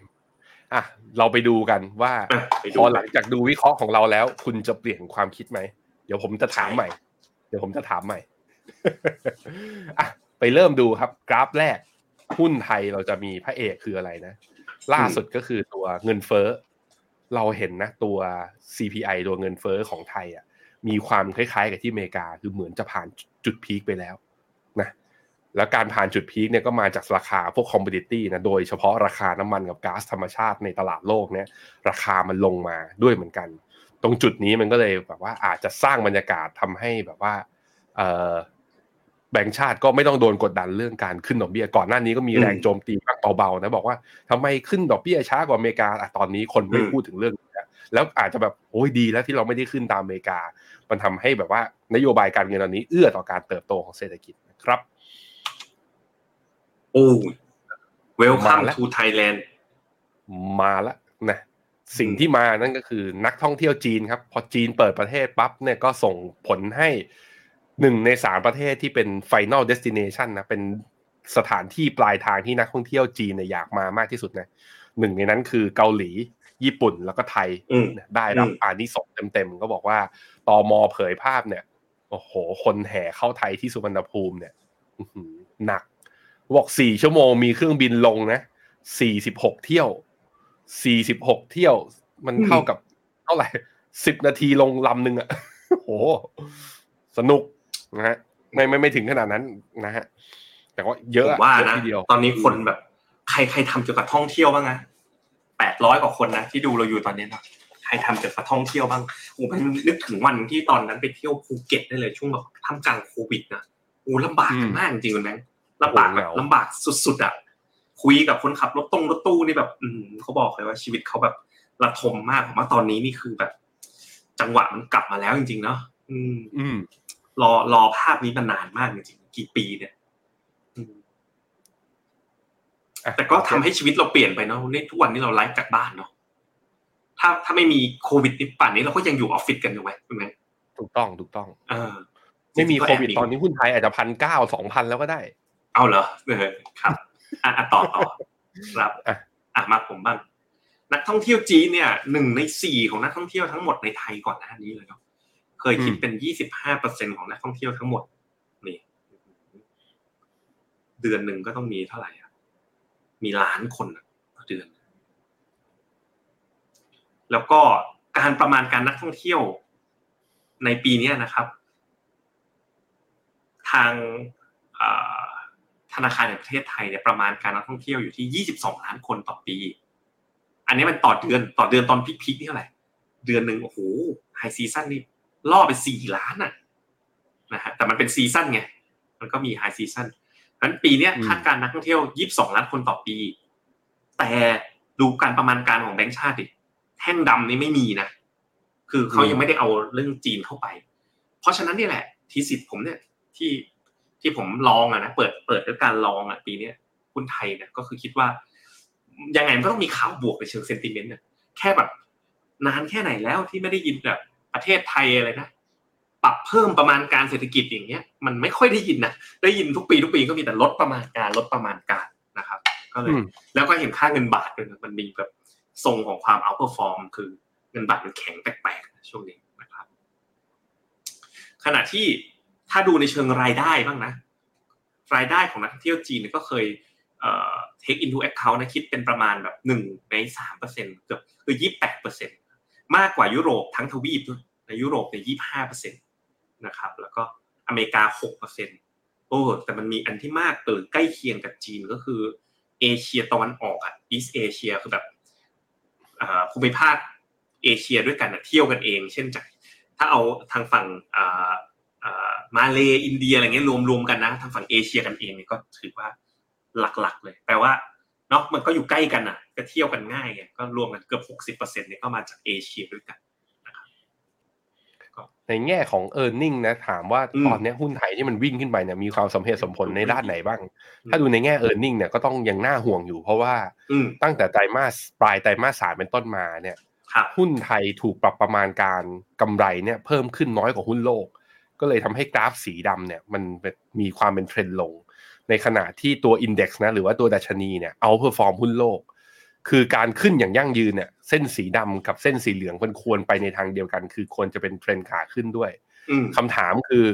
อะเราไปดูกันว่าอะไปดูพอหลังจากดูวิเคราะห์ของเราแล้ว คุณจะเปลี่ยนความคิดไหม เดี๋ยวผมจะถามใช่ใหม่ เดี๋ยวผมจะถามใหม่ อะไปเริ่มดูครับ กราฟแรก หุ้นไทยเราจะมีพระเอกคืออะไรนะ ล่าสุดก็คือตัวเงินเฟ้อ เราเห็นนะ ตัว CPI ตัวเงินเฟ้อของไทยอะมีความคล้ายๆ กับที่อเมริกาคือเหมือนจะผ่านจุดพีคไปแล้วนะแล้วการผ่านจุดพีคเนี่ยก็มาจากราคาพวกคอม m ดิตี้นะโดยเฉพาะราคาน้ำมันกับก๊าซธรรมชาติในตลาดโลกเนี่ย ราคามันลงมาด้วยเหมือนกัน ตรงจุดนี้มันก็เลยแบบว่าอาจจะสร้างบรรยากาศทำให้แบบว่า แบงก์ชาติก็ไม่ต้องโดนกดดันเรื่องการขึ้นดอกเบี้ย ก่อนหน้านี้ก็มีอืมแรงโจมตีบ้างเบาๆนะบอกว่าทำไมขึ้นดอกเบี้ยช้ากว่าอเมริกาอะตอนนี้คนไม่อืมพูดถึงเรื่องนี้แล้วแล้วอาจจะแบบโอ้ยดีแล้วที่เราไม่ได้ขึ้นตามอเมริกา มันทำให้แบบว่านโยบายการเงินตอนนี้เอื้อต่อการเติบโตของเศรษฐกิจนะครับ โอ้ welcome มาแล้ว to Thailand มาแล้วนะสิ่งที่มานั่นก็คือนักท่องเที่ยวจีนครับ พอจีนเปิดประเทศปั๊บเนี่ยก็ส่งผลให้ หนึ่งในสามประเทศที่เป็น Final Destination นะเป็นสถานที่ปลายทางที่นักท่องเที่ยวจีนเนี่ยอยากมามากที่สุดนะหนึ่งในนั้นคือเกาหลี ญี่ปุ่นแล้วก็ไทยอืมเนี่ยได้รับอืมอานิสงส์เต็มๆก็บอกว่าตอมอเผยภาพเนี่ยโอ้โห คนแห่เข้าไทยที่สุวรรณภูมิเนี่ยอื้อหือหนักบอกสี่ชั่วโมงมีเครื่องบินลงนะสี่สิบหกเที่ยวสี่สิบหกเที่ยว มันเท่ากับเท่าไหร่สิบนาทีลงลำหนึ่งอะโอ้โหสนุก นะฮะไม่ไม่ไม่ถึงขนาดนั้นนะฮะแต่ว่าเยผอะมว่าเยอะนะทีเดียวตอนนี้คนแบบ ใครใครทำเกี่ยวกับท่องเที่ยวบ้างนะแปดร้อยกว่าคนนะที่ดูเราอยู่ตอนนี้นะใครทำเกี่ยวกับท่องเที่ยวบ้างโอ้ผมนึกถึงวันที่ตอนนั้นไปเที่ยวภูเก็ตได้เลยช่วงแบบท่ามกลางโควิดนะโอ้ลำบากกันมากจริงๆคุณแบงค์ลำบากแบบลำบากสุดๆอะคุยกับคนขับรถตู้รถตู้นี่แบบ อืมเขาบอกเลยว่าชีวิตเขาแบบระทมมากผมว่าตอนนี้นี่คือแบบ จังหวะมันกลับมาแล้วจริงๆเนาะอืมอืม รอรอภาพนี้มานานมากจริงๆกี่ปีเนี่ยอืมแต่ก็ทำให้ชีวิตเราเปลี่ยนไปเนาะในทุกวันนี้เราไลฟ์จากบ้านเนาะถ้าถ้าไม่มีโควิดนี่ป่านนี้เราก็ยังอยู่ออฟฟิศกันอยู่ไหมคุณแม่ถูกต้องถูกต้องเออไม่มีโควิดตอนนี้หุ้นไทยอาจจะพันเก้าสองพันแล้วก็ได้ เอาเหรอเออครับอะต่อต่อครับอะอะมาผมบ้างนักท่องเที่ยวจีนเนี่ยหนึ่งในสี่ของนักท่องเที่ยวทั้งหมดในไทยก่อนหน้านี้เลยเนาะ เคยคิดเป็นยี่สิบห้าเปอร์เซ็นของนักท่องเที่ยวทั้งหมด นี่ เดือนหนึ่งก็ต้องมีเท่าไหร่อะ มีล้านคนต่อเดือน แล้วก็การประมาณการนักท่องเที่ยวในปีนี้นะครับ ทางธนาคารแห่งประเทศไทยเนี่ยประมาณการนักท่องเที่ยวอยู่ที่ 22 ล้านคนต่อปี อันนี้มันต่อเดือนต่อเดือนตอนพีคๆนี่เท่าไหร่ เดือนหนึ่งโอ้โหhigh season นี่ ล่อไป4ล้านอะนะฮะแต่มันเป็น season ไง มันก็มี high season นั้นปีนี้คาดการณ์นักท่องเที่ยว22ล้านคนต่อปี แต่ดูการประมาณการของแบงก์ชาติดิแท่งดำนี่ไม่มีนะ คือเขายังไม่ได้เอาเรื่องจีนเข้าไป เพราะฉะนั้นนี่แหละ thesis ผมเนี่ยที่ที่ผม long อะนะเปิดเปิดด้วยการ long อะปีนี้หุ้นไทยเนี่ยก็คือคิดว่า ยังไงมันก็ต้องมีข่าวบวกในเชิง sentiment เนี่ยแค่แบบนานแค่ไหนแล้วที่ไม่ได้ยินแบบ ประเทศไทยอะไรนะปรับเพิ่มประมาณการเศรษฐกิจอย่างเงี้ยมันไม่ค่อยได้ยินนะได้ยินทุกปีทุกปีก็มีแต่ลดประมาณการลดประมาณการนะครับ ก็เลยแล้วก็เห็นค่าเงินบาทด้วยนะมันมีแบบทรงของความเอาเปอร์ฟอร์มคือเงินบาทมันแข็งแปลกๆช่วงนี้นะครับ ขณะที่ถ้าดูในเชิงรายได้บ้างนะ รายได้ของนักท่องเที่ยวจีนก็เคยเอ่อ take into account นะคิดเป็นประมาณแบบหนึ่งในสามเปอร์เซ็นต์เกือบคือยี่แปดเปอร์เซ็นต์ มากกว่ายุโรปทั้งทวีปด้วยในยุโรปเนี่ยยี่ห้าเปอร์เซ็นต์นะครับ แล้วก็อเมริกาหกเปอร์เซ็นต์โอ้แต่มันมีอันที่มากเกินใกล้เคียงกับจีนก็คือเอเชียตะวันออกอะอีสเอเชียคือแบบภูมิภาคเอเชียด้วยกันเที่ยวกันเอง เช่นจากถ้าเอาทางฝั่งมาเลอินเดียอะไรเงี้ยรวมๆกันนะ ทางฝั่งเอเชียกันเองเนี่ยก็ถือว่าหลักๆเลย แปลว่า เนาะมันก็อยู่ใกล้กันอะ ก็เที่ยวกันง่ายไงก็รวมกันเกือบหกสิบเปอร์เซ็นต์เนี่ยก็มาจากเอเชียด้วยกันนะครับในแง่ของ e a r n i n g นะถามว่าตอนนี้หุ้นไทยที่มันวิ่งขึ้นไปเนี่ยมีความสมเหตุสมผลในด้านไหนบ้าง ถ้าดูในแง่ e a r n i n g เนี่ยก็ต้องยังน่าห่วงอยู่ เพราะว่าตั้งแต่ไตรมาสปลายไตรมาสสามเป็นต้นมาเนี่ยหุ้นไทยถูกปรับประมาณการกำไรเนี่ยเพิ่มขึ้นน้อยกว่าหุ้นโลก ก็เลยทำให้กราฟสีดำเนี่ยมันมีความเป็นเทรนลง ในขณะที่ตัว index นะหรือว่าตัวดัชนีเนี่ย outperform หุ้นโลก คือการขึ้นอย่างยั่งยืนเนี่ยเส้นสีดำกับเส้นสีเหลืองมันควรไปในทางเดียวกัน คือควรจะเป็นเทรนขาขึ้นด้วยคำถามคือ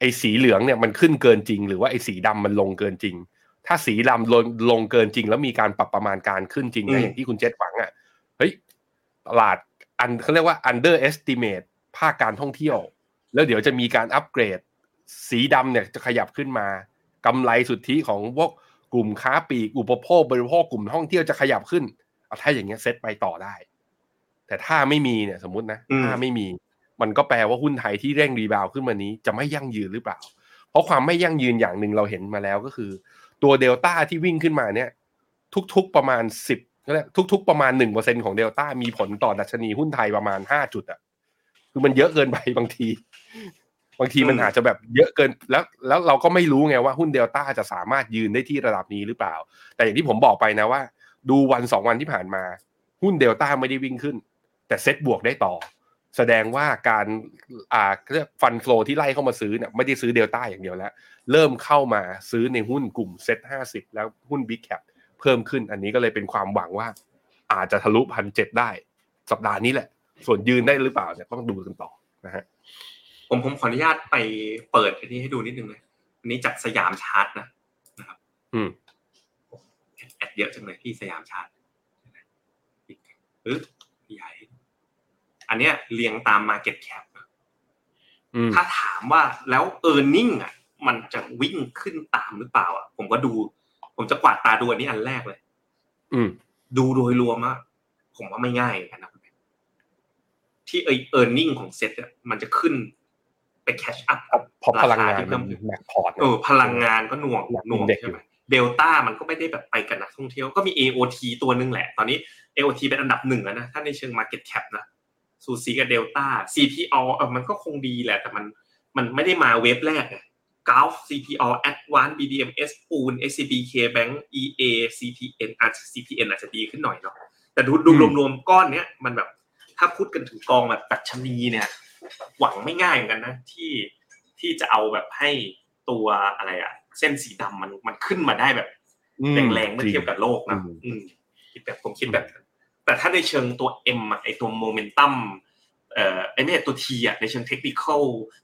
ไอ้สีเหลืองเนี่ยมันขึ้นเกินจริง หรือว่าไอ้สีดำมันลงเกินจริง ถ้าสีดำลงลงเกินจริง แล้วมีการปรับประมาณการขึ้นจริงนะอย่างที่คุณเจษหวังอะเฮ้ยตลาดอันเขาเรียกว่า underestimate ภาคการท่องเที่ยว แล้วเดี๋ยวจะมีการอัปเกรด สีดำเนี่ยจะขยับขึ้นมา กำไรสุทธิของพวกกลุ่มค้าปลีกอุปโภคบริโภคกลุ่มท่องเที่ยวจะขยับขึ้นเอาถ้าอย่างเงี้ยเซตไปต่อได้ แต่ถ้าไม่มีเนี่ยสมมุตินะถ้าไม่มี มันก็แปลว่าหุ้นไทยที่เร่งรีบาวขึ้นมานี้จะไม่ยั่งยืนหรือเปล่า เพราะความไม่ยั่งยืนอย่างหนึ่งเราเห็นมาแล้วก็คือ ตัวเดลต้าที่วิ่งขึ้นมาเนี่ย ทุกๆประมาณสิบทุก ๆประมาณหนึ่งเปอร์เซ็นต์ของเดลต้ามีผลต่อดัชนีหุ้นไทยประมาณห้าจุดอะคือมันเยอะเกินไปบางที บางทีมันอาจจะแบบเยอะเกินแล้วแล้วเราก็ไม่รู้ไงว่าหุ้นเดลต้าจะสามารถยืนได้ที่ระดับนี้หรือเปล่า แต่อย่างที่ผมบอกไปนะว่า ดูวันสองวันที่ผ่านมา หุ้นเดลต้าไม่ได้วิ่งขึ้น แต่เซ็ตบวกได้ต่อ แสดงว่าการอ่าเรียก fund flow ที่ไล่เข้ามาซื้อเนี่ยไม่ได้ซื้อเดลต้าอย่างเดียวแล้ว เริ่มเข้ามาซื้อในหุ้นกลุ่มเซ็ตห้าสิบแล้วหุ้น big cap เพิ่มขึ้น อันนี้ก็เลยเป็นความหวังว่า อาจจะทะลุพันเจ็ดได้ สัปดาห์นี้แหละ ส่วนยืนได้หรือเปล่าเนี่ยต้องดูกันต่อนะฮะ ผมผมขออนุญาตไปเปิดที่ให้ดูนิดนึงเลยอันนี้จากสยามชาร์ตนะนะครับ อืม ad เยอะจังเลยที่สยามชาร์ตเออใหญ่อันเนี้ยเรียงตาม Market Cap ถ้าถามว่าแล้ว e a r n i n g อะ มันจะวิ่งขึ้นตามหรือเปล่า อะ ผมก็ดู ผมจะกวาดตาดูอันนี้อันแรกเลยอืมดูโดยรวมอะผมว่าไม่ง่ายกันนะที่ earning ของเซ็ตอะมันจะขึ้น ไป catch up เพราะพลังงานมันแบกพอร์ตเออพลังงานก็หน่วงหน่วงใช่ไหมเดลต้ามันก็ไม่ได้แบบไปกับนักท่องเที่ยวก็มี AOT ตัวนึงแหละ ตอนนี้ AOT เป็นอันดับหนึ่งแล้วนะถ้าในเชิง Market Cap นะซูซีกับเดลต้า CPO เออมันก็คงดีแหละ แต่มันมันไม่ได้มาเวฟแรกไง Gulf CPO Advance BDMs ปูน SCB K Bank EA CPN อาจจะ CPN อาจจะดีขึ้นหน่อยเนาะแต่ดูดูรวมๆก้อนเนี้ยมันแบบถ้าพูดกันถึงกองแบบตัชนีเนี่ย หวังไม่ง่ายเหมือนกันนะ ที่ที่จะเอาแบบให้ตัวอะไรอะเส้นสีดำมันมันขึ้นมาได้แบบอืมแรงๆเมื่อเทียบกับโลกนะอืมอืมคิดแบบผมคิดแบบนั้นแต่ถ้าในเชิงตัว M อะไอตัวโมเมนตัมเอ่อไอเนี่ยตัว T อะในเชิง technical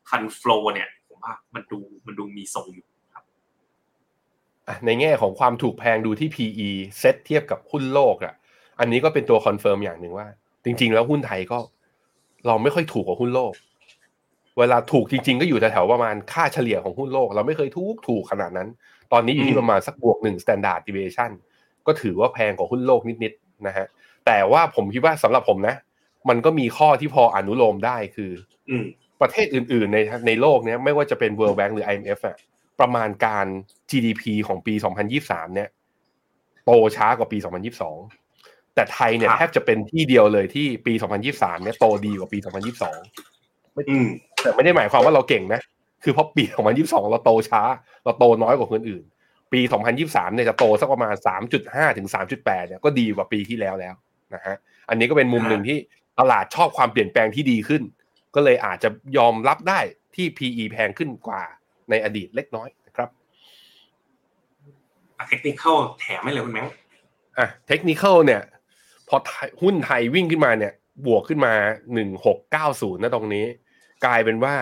fund flow เนี่ย ผมว่ามันดูมันดูมีทรงอยู่ครับอะในแง่ของความถูกแพงดูที่ PE เซตเทียบกับหุ้นโลกอะ อันนี้ก็เป็นตัว confirm อย่างหนึ่งว่า จริง ๆ แล้วหุ้นไทยก็ เราไม่ค่อยถูกกว่าหุ้นโลก เวลาถูกจริง ๆ ก็อยู่แถวๆประมาณค่าเฉลี่ยของหุ้นโลก เราไม่เคยถูกถูกขนาดนั้น ตอนนี้อยู่ที่ประมาณสักบวกหนึ่ง standard deviation ก็ถือว่าแพงกว่าหุ้นโลกนิดๆนะฮะแต่ว่าผมคิดว่าสำหรับผมนะ มันก็มีข้อที่พออนุโลมได้คือ อืมประเทศอื่น ๆ ในในโลกเนี้ยไม่ว่าจะเป็น World Bank หรือ IMF อะประมาณการ GDP ของปี 2023 เนี่ย โตช้ากว่าปี 2022 แต่ไทยเนี่ยครับแทบจะเป็นที่เดียวเลยที่ปี 2023 เนี่ยโตดีกว่าปี 2022อืมแต่ไม่ได้หมายความว่าเราเก่งนะ คือเพราะปี 2022 เราโตช้า เราโตน้อยกว่าคนอื่น ปี 2023 เนี่ยจะโตสักประมาณ 3.5 ถึง 3.8 เนี่ยก็ดีกว่าปีที่แล้วแล้วนะฮะ อันนี้ก็เป็นมุมหนึ่งที่ตลาดชอบความเปลี่ยนแปลงที่ดีขึ้น ก็เลยอาจจะยอมรับได้ที่ PE แพงขึ้นกว่าในอดีตเล็กน้อยนะครับเทคนิคอลแถมให้เลยคุณแมงอะเทคนิคเนี่ยพ อไทยหุ้นไทยวิ่งขึ้นมาเนี่ย บวกขึ้นมา1690นะตรงนี้ กลายเป็นว่า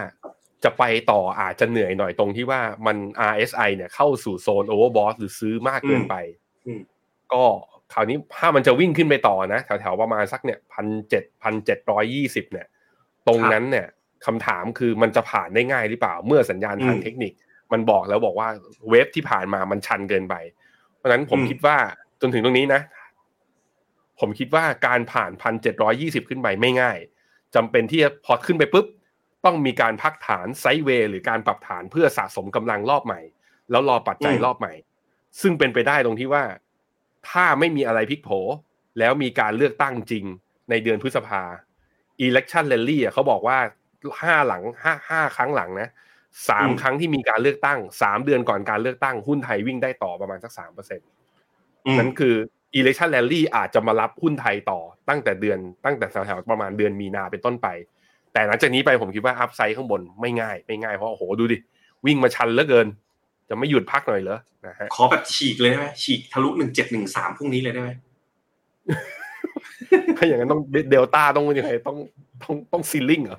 จะไปต่ออาจจะเหนื่อยหน่อยตรงที่ว่ามัน RSI เนี่ยเข้าสู่โซน overbought หรือซื้อมากเกินไปอืมก็คราวนี้ถ้ามันจะวิ่งขึ้นไปต่อนะ แถวๆประมาณสักเนี่ยพันเจ็ดพันเจ็ดร้อยยี่สิบเนี่ย ตรงนั้นเนี่ยคำถามคือมันจะผ่านได้ง่ายหรือเปล่า เมื่อสัญญาณทางอืมเทคนิค มันบอกแล้วบอกว่าเวฟที่ผ่านมามันชันเกินไป เพราะฉะนั้นผมอืมคิดว่าจนถึงตรงนี้นะ ผมคิดว่าการผ่านพันเจ็ดร้อยี่สิบขึ้นไปไม่ง่ายจำเป็นที่จะพอขึ้นไปปุ๊บ ต้องมีการพักฐานไซด์เวย์หรือการปรับฐานเพื่อสะสมกำลังรอบใหม่ แล้วรอปัจจัยอืมรอบใหม่ ซึ่งเป็นไปได้ตรงที่ว่า ถ้าไม่มีอะไรพลิกโผแล้วมีการเลือกตั้งจริงในเดือนพฤษภา election rally อะเขาบอกว่าห้าหลังห้าห้าครั้งหลังนะสามอืมครั้งที่มีการเลือกตั้งสามเดือนก่อนการเลือกตั้งหุ้นไทยวิ่งได้ต่อประมาณสักสามเปอร์เซ็นต์อื มนั่นคือ election rally อาจจะมารับหุ้นไทยต่อตั้งแต่เดือนตั้งแต่แถวๆประมาณเดือนมีนาเป็นต้นไป แต่หลังจากนี้ไปผมคิดว่าอัพไซด์ข้างบนไม่ง่ายไม่ง่ายเพราะโอ้โหดูดิ วิ่งมาชันเหลือเกิน จะไม่หยุดพักหน่อยเหรอนะฮะขอแบบฉีกเลยได้ไหมฉีกทะลุหนึ่งเจ็ดหนึ่งสามพรุ่งนี้เลยได้ไหมถ้าอย่างนั้นต้องเดลต้าต้องเป็นยังไงต้องต้องต้องซีลิ่งเหรอ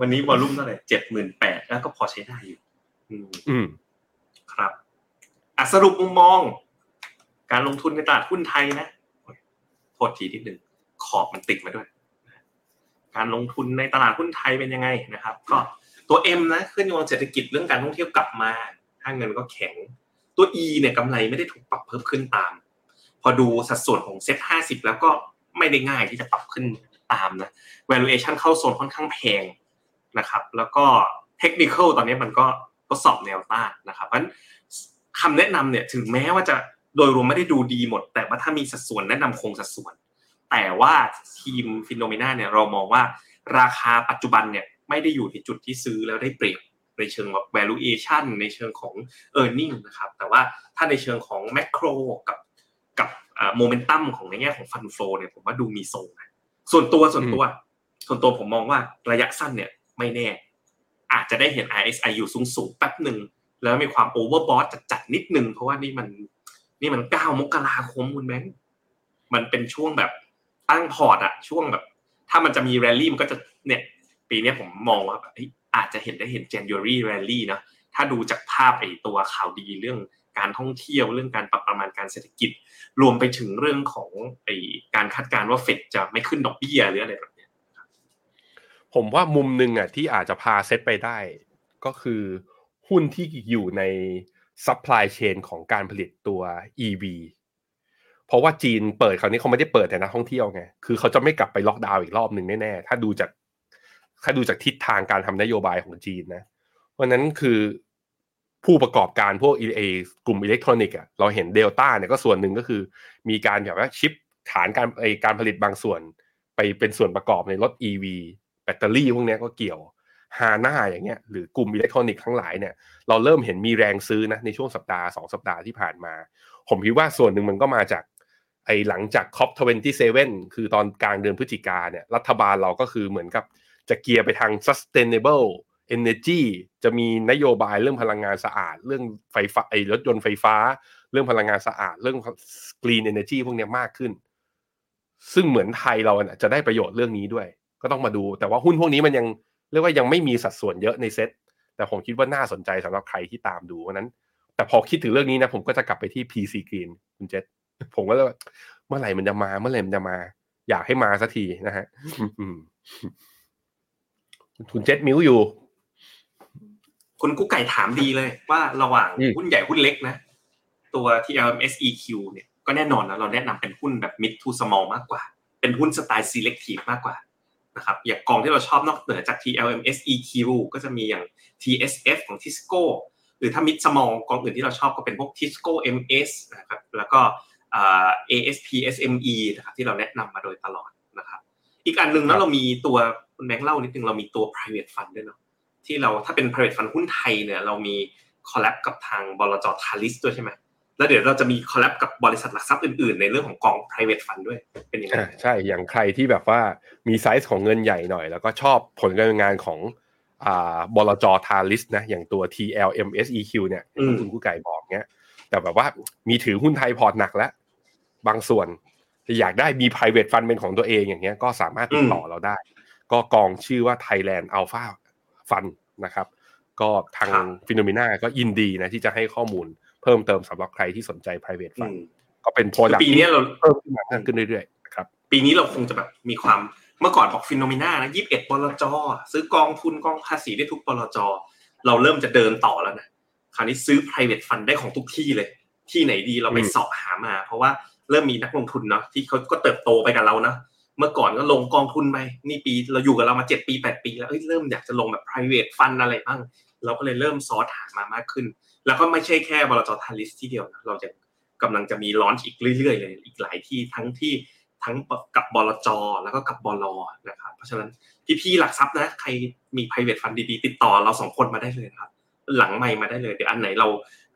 วันนี้วอลลุ่มเท่าไหร่เจ็ดหมื่นแปดแล้วก็พอใช้ได้อยู่ อืมอืมครับอะสรุปมุมมอง การลงทุนในตลาดหุ้นไทยนะโทษทีนิดหนึ่งขอบมันติดมาด้วย การลงทุนในตลาดหุ้นไทยเป็นยังไงนะครับ ก็ตัว M นะขึ้นอยู่กับเศรษฐกิจเรื่องการท่องเที่ยวกลับมาถ้าเงินก็แข็งตัว E เนี่ยกำไรไม่ได้ถูกปรับเพิ่มขึ้นตาม พอดูสัดส่วนของเซ็ตห้าสิบแล้วก็ไม่ได้ง่ายที่จะปรับขึ้นตามนะ valuation เข้าโซนค่อนข้างแพงนะครับ แล้วก็เทคนิคตอนนี้มันก็ทดสอบแนวต้านนะครับเพราะฉะนั้นคำแนะนำเนี่ยถึงแม้ว่าจะ โดยรวมไม่ได้ดูดีหมด แต่ว่าถ้ามีสัดส่วนแนะนำคงสัดส่วน แต่ว่าทีมฟิโนเมนาเนี่ยเรามองว่าราคาปัจจุบันเนี่ยไม่ได้อยู่ในจุดที่ซื้อแล้วได้เปรียบในเชิงแบบ valuation ในเชิงของ e a r n i n g นะครับ แต่ว่าถ้าในเชิงของ macro กับกับโมเมนตัมของในแง่ของฟันโฟเนี่ยผมว่าดูมีทรงนะส่วนตัวส่วนตัว ส่วนตัวผมมองว่าระยะสั้นเนี่ยไม่แน่ อาจจะได้เห็น RSI อยู่สูงสูงๆแป๊บหนึ่งแล้วมีความ overbought จัดๆนิดนึง เพราะว่านี่มัน นี่มันเก้ามกราคมคุณแบงค์มันเป็นช่วงแบบตั้งพอร์ตอะช่วงแบบ ถ้ามันจะมีแรลลี่มันก็จะเนี่ย ปีนี้ผมมองว่าแบบอาจจะเห็นได้เห็น January rally นะถ้าดูจากภาพไอ้ตัวข่าวดีเรื่องการท่องเที่ยวเรื่องการปรับประมาณการเศรษฐกิจ รวมไปถึงเรื่องของไอ้การคาดการณ์ว่าเฟดจะไม่ขึ้นดอกเบี้ยหรืออะไรแบบนี้ผมว่ามุมหนึ่งอะที่อาจจะพาเซตไปได้ ก็คือหุ้นที่อยู่ใน supply chain ของการผลิตตัว EV เพราะว่าจีนเปิดคราวนี้เขาไม่ได้เปิดแต่นักท่องเที่ยวไง คือเขาจะไม่กลับไปล็อกดาวน์อีกรอบหนึ่งแน่ๆ ถ้าดูจาก ถ้าดูจากทิศทางการทำนโยบายของจีนนะ เพราะนั้นคือผู้ประกอบการพวกเอกลุ่มอิเล็กทรอนิกส์อะ เราเห็นเดลต้าเนี่ยก็ส่วนหนึ่งก็คือ มีการแบบว่า shift ฐานการไอการผลิตบางส่วน ไปเป็นส่วนประกอบในรถ EV แบตเตอรี่พวกนี้ก็เกี่ยว ฮาน่าอย่างเงี้ยหรือกลุ่มอิเล็กทรอนิกส์ทั้งหลายเนี่ยเราเริ่มเห็นมีแรงซื้อนะในช่วงสัปดาห์สองสัปดาห์ที่ผ่านมา ผมคิดว่าส่วนหนึ่งมันก็มาจากไอ้หลังจาก COP27 คือตอนกลางเดือนพฤศจิกาเนี่ยรัฐบาลเราก็คือเหมือนกับจะเกียร์ไปทาง sustainable energy จะมีนโยบายเรื่องพลังงานสะอาด เรื่องไฟฟ้าไอ้รถยนต์ไฟฟ้า เรื่องพลังงานสะอาด เรื่อง green energy พวกนี้มากขึ้น ซึ่งเหมือนไทยเราเนี่ยจะได้ประโยชน์เรื่องนี้ด้วย ก็ต้องมาดู แต่ว่าหุ้นพวกนี้มันยัง เรียกว่ายังไม่มีสัดส่วนเยอะในเซ็ตแต่ผมคิดว่าน่าสนใจสำหรับใครที่ตามดูเพราะนั้น แต่พอคิดถึงเรื่องนี้นะผมก็จะกลับไปที่ PC Green คุณเจษผมก็เลยว่าเมื่อไหร่มันจะมาเมื่อไหร่มันจะมา อยากให้มาสักทีนะฮะอืมคุณเจษมิวอยู่ คุณกุ๊กไก่ถามดีเลย ว่าระหว่างอืมหุ้นใหญ่หุ้นเล็กนะ ตัว TLMSEQ เนี่ยก็แน่นอนนะเราแนะนำเป็นหุ้นแบบ mid to small มากกว่า เป็นหุ้นสไตล์ selective มากกว่า นะครับอย่างกองที่เราชอบนอกเหนือจาก TLMSEQ ก็จะมีอย่าง TSF ของ Tisco หรือถ้า mid small กองอื่นที่เราชอบก็เป็นพวก Tisco MS นะครับแล้วก็อ่า ASP SME นะครับที่เราแนะนำมาโดยตลอดนะครับอีกอันหนึ่งครัแล้วบเรามีตัวคุณแบงค์เล่านิดนึงเรามีตัว private fund ด้วยเนาะที่เราถ้าเป็น private fund หุ้นไทยเนี่ยเรามี collab กับทางบลจทาริสด้วยใช่ไหม แล้วเดี๋ยวเราจะมี collab กับบริษัทหลักทรัพย์อื่นๆ ในเรื่องของกอง private fund ด้วย เป็นยังไงอ่าใช่ อย่างใครที่แบบว่ามีไซส์ของเงินใหญ่หน่อย แล้วก็ชอบผลการดำเนินงานของอ่าบลจทาริสนะ อย่างตัว TLMSEQ เนี่ยอย่างที่คุณกู้ไก่บอกเนี้ย แต่แบบว่ามีถือหุ้นไทยพอร์ตหนักแล้ว บางส่วนอยากได้มี private fund เป็นของตัวเองอย่างเงี้ย ก็สามารถติดต่อเราได้ ก็กองชื่อว่า Thailand Alpha Fund นะครับ ก็ทางครับ Finnomena ก็ยินดีนะที่จะให้ข้อมูล เพิ่มเติมสำหรับใครที่สนใจ private อื fund มก็เป็นคือ product ปีเนี้ยเราเพิ่มขึ้นมาเพิ่มขึ้นเรื่อยๆนะครับปีนี้เราคงจะแบบมีความเมื่อก่อนบอก Finnomena นะยี่สิบเอ็ดบลจซื้อกองทุนกองภาษีได้ทุกบลจเราเริ่มจะเดินต่อแล้วนะคราวนี้ซื้อ private fund ได้ของทุกที่เลย ที่ไหนดีเราไปอืมเสอบหามา เพราะว่าเริ่มมีนักลงทุนเนาะที่เขาก็เติบโตไปกับเราเนาะเมื่อก่อนก็ลงกองทุนไปนี่ปีเราอยู่กับเรามาเจ็ดปีแปดปีแล้วเอ้ยเริ่มอยากจะลงแบบ private fund อะไรบ้าง เราก็เลยเริ่มซอสหามามากขึ้น แล้วก็ไม่ใช่แค่บลจทาริสที่เดียวนะเราจะกำลังจะมีลอนช์อีกเรื่อยๆเลยอีกหลายที่ทั้งที่ทั้งกับบลจแล้วก็กับบลนะครับเพราะฉะนั้นพี่ๆหลักทรัพย์นะใครมี private fund ดีๆติดต่อเราสองคนมาได้เลยครับ หลังไม่มาได้เลยเดี๋ยวอันไหนเรา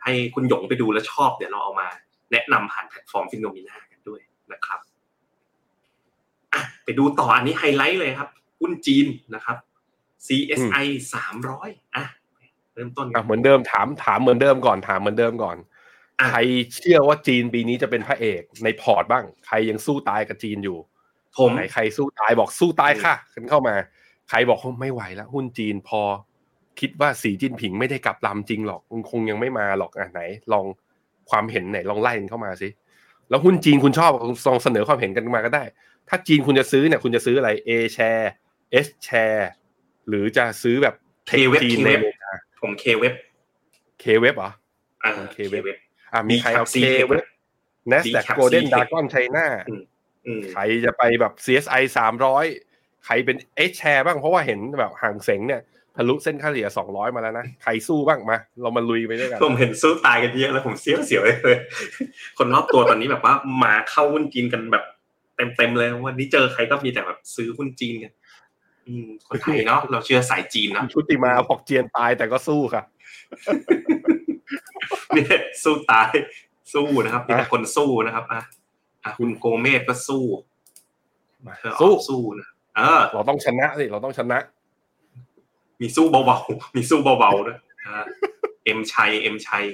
ให้คุณหยงไปดูแล้วชอบเดี๋ยวเราเอามา แนะนำผ่านแพลตฟอร์ม Finnomena กันด้วยนะครับไปดูต่ออันนี้ไฮไลท์เลยครับหุ้นจีนนะครับ CSI สามร้อยอะ ริ่มต้นกัอะเหมือนเดิมถามถามเหมือนเดิมก่อนถามเหมือนเดิมก่อนอะใครเชื่อว่าจีนปีนี้จะเป็นพระเอกในพอร์ตบ้าง ใครยังสู้ตายกับจีนอยู่ ผมไหนใครสู้ตายบอกสู้ตายค่ะกันเข้ามา ใครบอกว่าไม่ไหวแล้วหุ้นจีนพอ คิดว่าสีจิ้นผิงไม่ได้กลับลำจริงหรอกคงยังไม่มาหรอกอะไหน ลองความเห็นไหนลองไล่กันเข้ามาสิแล้วหุ้นจีนคุณชอบลองเสนอความเห็นกันมาก็ได้ ถ้าจีนคุณจะซื้อเนี่ยคุณจะซื้ออะไร A share S share หรือจะซื้อแบบเทค K-Web จีนใน K-Web อเมริกาผมเคเว็บ K web เหรออ่า K-Web K-Web อะมีใครเอา D-Cap K C-Tech web NASDAQ D-Cap Golden C-Tech Dragon China อืมใครจะไปแบบ CSI สามร้อยใครเป็น H share บ้างเพราะว่าเห็นแบบห่างเสงเนี่ยทะลุเส้นค่าเฉลี่ยสองร้อยมาแล้วนะ ใครสู้บ้างมา เรามาลุยไปด้วยกัน ผมเห็นสู้ตายกันเยอะแล้วผมเสียวเสียวเลย คนรอบตัวตอนนี้แบบว่ามาเข้าหุ้นจีนกันแบบเต็มๆเลย วันนี้เจอใครก็มีแต่แบบซื้อหุ้นจีนกันอืม คนไทยเนาะเราเชื่อสายจีนเนาะชุติมาบอกเจียนตายแต่ก็สู้ค่ะเนี่ยสู้ตายสู้นะครับมีแต่คนสู้นะครับอะอะคุณโกเมสก็สู้มาเธออสู้อกสู้นะเออ เราต้องชนะสิเราต้องชนะ มีสู้เบาๆมีสู้เบาๆด้วยนะเอ็มชัยเอ็มชัย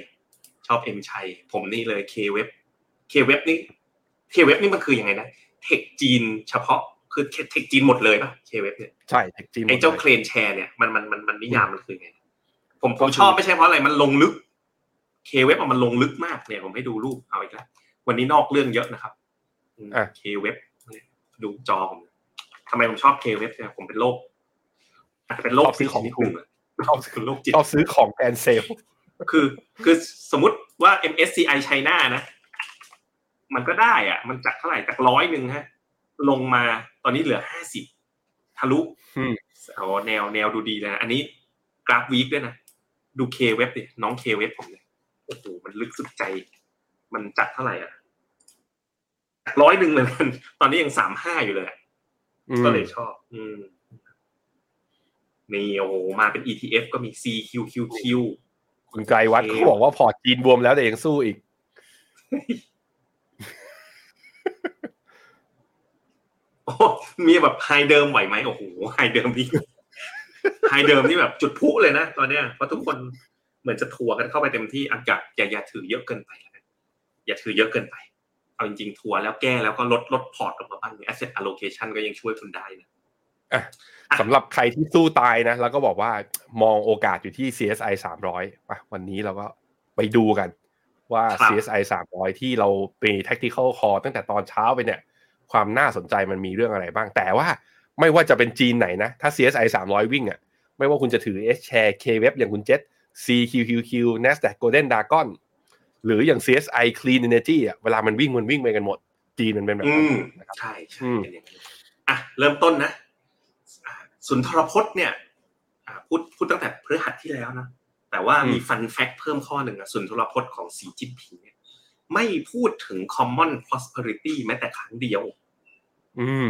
ชอบเอ็มชัยผมนี่เลยเคเว็บเคเว็บนี่เคเว็บนี่มันคือยังไงนะเทคจีนเฉพาะ คือเทคจีนหมดเลยป่ะเคเว็บเนี่ยใช่เทคจีนหมดไอ้เจ้าลยเคลนแชร์เนี่ยมันมันมันมันนิยามมันคือไงผมผก็มคือชอบไม่ใช่เพราะอะไรมันลงลึกเคเว็บมันลงลึกมากเนี่ยผมให้ดูรูปเอาอีกแล้ววันนี้นอกเรื่องเยอะนะครับเคเว็บดูจอผมทำไมผมชอบเคเว็บเนี่ยผมเป็นโรคอาจจะเป็นโรคจิตนิดนึงอะชอบคือโรคจิตชอบซื้อของแกรนเซลคือ คือสมมติว่า MSCI China นะ มันก็ได้อะ มันจากเท่าไหร่จากร้อยหนึ่งฮะ ลงมาตอนนี้เหลือห้าสิบทะลุอืมโอ้แนวแนวดูดีเลยนะ อันนี้กราฟ week ด้วยนะ ดู KWEB ดิน้อง KWEB ผมเลยโอ้โหมันลึกสุดใจ มันจากเท่าไหร่อะจากร้อยหนึ่งเลยมัน ตอนนี้ยังสามห้าอยู่เลยอะอืมก็เลยชอบ อืมนี่โอ้โหมาเป็น ETF ก็มี CQQQ คุณไกรวัดเขาบอกว่าพอร์ตจีนบวมแล้วแต่ยังสู้อีก โอ้มีแบบ high เดิมไหวไหมโอ้โห high เดิมนี่ high เดิมนี่แบบจุดพลุเลยนะตอนเนี้ยเพราะทุกคนเหมือนจะทัวร์กันเข้าไปเต็มที่อันกับอย่าอย่าถือเยอะเกินไปแล้วกันอย่าถือเยอะเกินไป เอาจริงๆทัวร์แล้วแก้แล้วก็ลดลดพอร์ตออกมาบ้าง asset allocation ก็ยังช่วยคุณได้นะอะสำหรับใครที่สู้ตายนะ แล้วก็บอกว่ามองโอกาสอยู่ที่ CSI 300อะวันนี้เราก็ไปดูกันว่าครับ CSI 300 ที่เราเป็น tactical call ตั้งแต่ตอนเช้าไปเนี่ย ความน่าสนใจมันมีเรื่องอะไรบ้าง แต่ว่าไม่ว่าจะเป็นจีนไหนนะ ถ้า CSI 300 วิ่งอะ ไม่ว่าคุณจะถือ S share K web อย่างคุณเจษ CQQQ Nasdaq Golden Dragon หรืออย่าง CSI Clean Energy อะเวลามันวิ่งมันวิ่งไปกันหมด จีนมันเป็นแบบอืนั้นมนะครับใช่ใช่อืมเป็นอย่างนั้นอะเริ่มต้นนะอะสุนทรพจน์เนี่ยอะพูดพูดตั้งแต่พฤหัสที่แล้วนะ แต่ว่ามีฟันแฟกเพิ่มข้อหนึ่งอะสุนทรพจน์ของสีจิ้นผิงเนี่ย ไม่พูดถึง common prosperity แม้แต่ครั้งเดียว อืม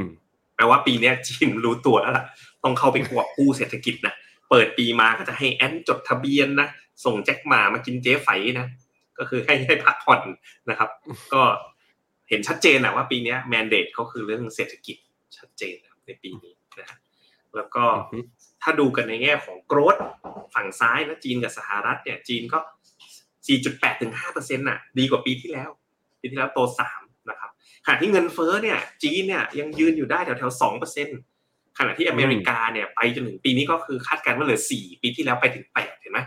แปลว่าปีเนี้ยจีนรู้ตัวแล้วล่ะ ต้องเข้าไปกวบกู้เศรษฐกิจนะ เปิดปีมาก็จะให้แอนจดทะเบียนนะ ส่งแจ็คหมามากินเจ๊ไฝนะ ก็คือให้ให้พักผ่อนนะครับ ก็เห็นชัดเจนแหละว่าปีเนี้ยแมนเดตเขาคือเรื่องเศรษฐกิจชัดเจนนะครับในปีนี้นะฮะแล้วก็อือฮึถ้าดูกันในแง่ของ growth ฝั่งซ้ายนะจีนกับสหรัฐเนี่ย จีนก็ 4.8ถึง5%น่ะดีกว่าปีที่แล้ว ปีที่แล้วโต3นะครับขณะที่เงินเฟ้อเนี่ยจีนเนี่ยยังยืนอยู่ได้แถวแถวสองเปอร์เซ็นขณะที่อเมริกาเนี่ยไปจนถึงปีนี้ก็คือคาดการณ์ว่าเหลือสี่ปีที่แล้วไปถึงแปดเห็นไหม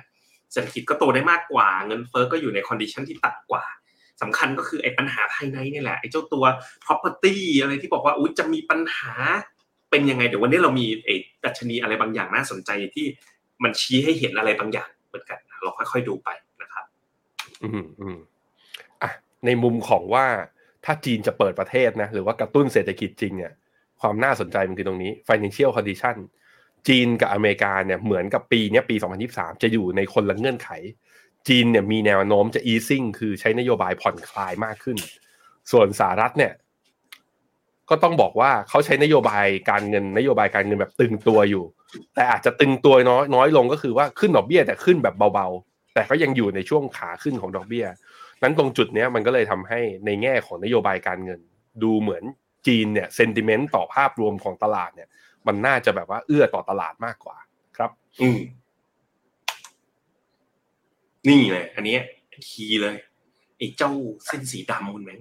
เศรษฐกิจก็โตได้มากกว่า เงินเฟ้อก็อยู่ใน condition ที่ต่ำกว่าสำคัญก็คือไอ้ปัญหาภายในนี่แหละไอ้เจ้าตัว property อะไรที่บอกว่าอุ้ยจะมีปัญหาเป็นยังไงเดี๋ยววันนี้เรามีไอ้ดัชนีอะไรบางอย่างน่าสนใจที่มันชี้ให้เห็นอะไรบางอย่างเหมือนกันนะเราค่อยๆดูไปนะครับ อืมอืมอะในมุมของว่าถ้าจีนจะเปิดประเทศนะ หรือว่ากระตุ้นเศรษฐกิจจริงเนี่ย ความน่าสนใจมันคือตรงนี้ financial condition จีนกับอเมริกาเนี่ยเหมือนกับปีนี้ยปี 2023 จะอยู่ในคนละเงื่อนไข จีนเนี่ยมีแนวโน้มจะ easing คือใช้นโยบายผ่อนคลายมากขึ้น ส่วนสหรัฐเนี่ยก็ต้องบอกว่าเขาใช้นโยบายการเงินนโยบายการเงินแบบตึงตัวอยู่ แต่อาจจะตึงตัวน้อยน้อยลงก็คือว่าขึ้นดอกเบี้ยแต่ขึ้นแบบเบาๆ แต่ก็ยังอยู่ในช่วงขาขึ้นของดอกเบี้ย นั้นตรงจุดเนี้ยมันก็เลยทำให้ในแง่ของนโยบายการเงิน ดูเหมือนจีนเนี่ยเซนติเมนต์ต่อภาพรวมของตลาดเนี่ย มันน่าจะแบบว่าเอื้อต่อตลาดมากกว่าครับ อืมนี่เลย อันเนี้ยคีย์เลยไอ้เจ้าเส้นสีดำคุณแมง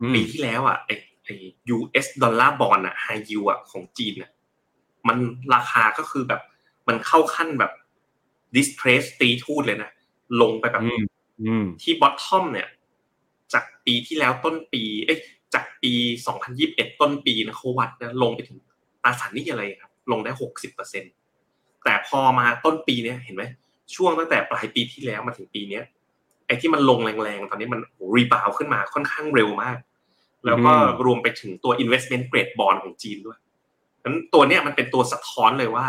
อืมปีที่แล้วอะไอ้ไอ้ US ดอลลาร์บอลอะไฮยูอะของจีนอะมันราคาก็คือแบบ มันเข้าขั้นแบบ distress ตีทูดเลยนะ ลงไปแบบอืมอืมที่บอททอมเนี่ย จากปีที่แล้วต้นปี เอ้ยจากปี2021ต้นปีนะเขาวัดนะลงไปถึงตราสารหนี้อะไรครับ ลงได้60เปอร์เซ็นแต่พอมาต้นปีเนี้ยเห็นไหมช่วงตั้งแต่ปลายปีที่แล้วมาถึงปีเนี้ยไอ้ที่มันลงแรงๆ ตอนนี้มัน rebound ขึ้นมาค่อนข้างเร็วมาก แล้วก็อืมรวมไปถึงตัว investment grade bond ของจีนด้วยนั้นตัวเนี้ยมันเป็นตัวสะท้อนเลยว่า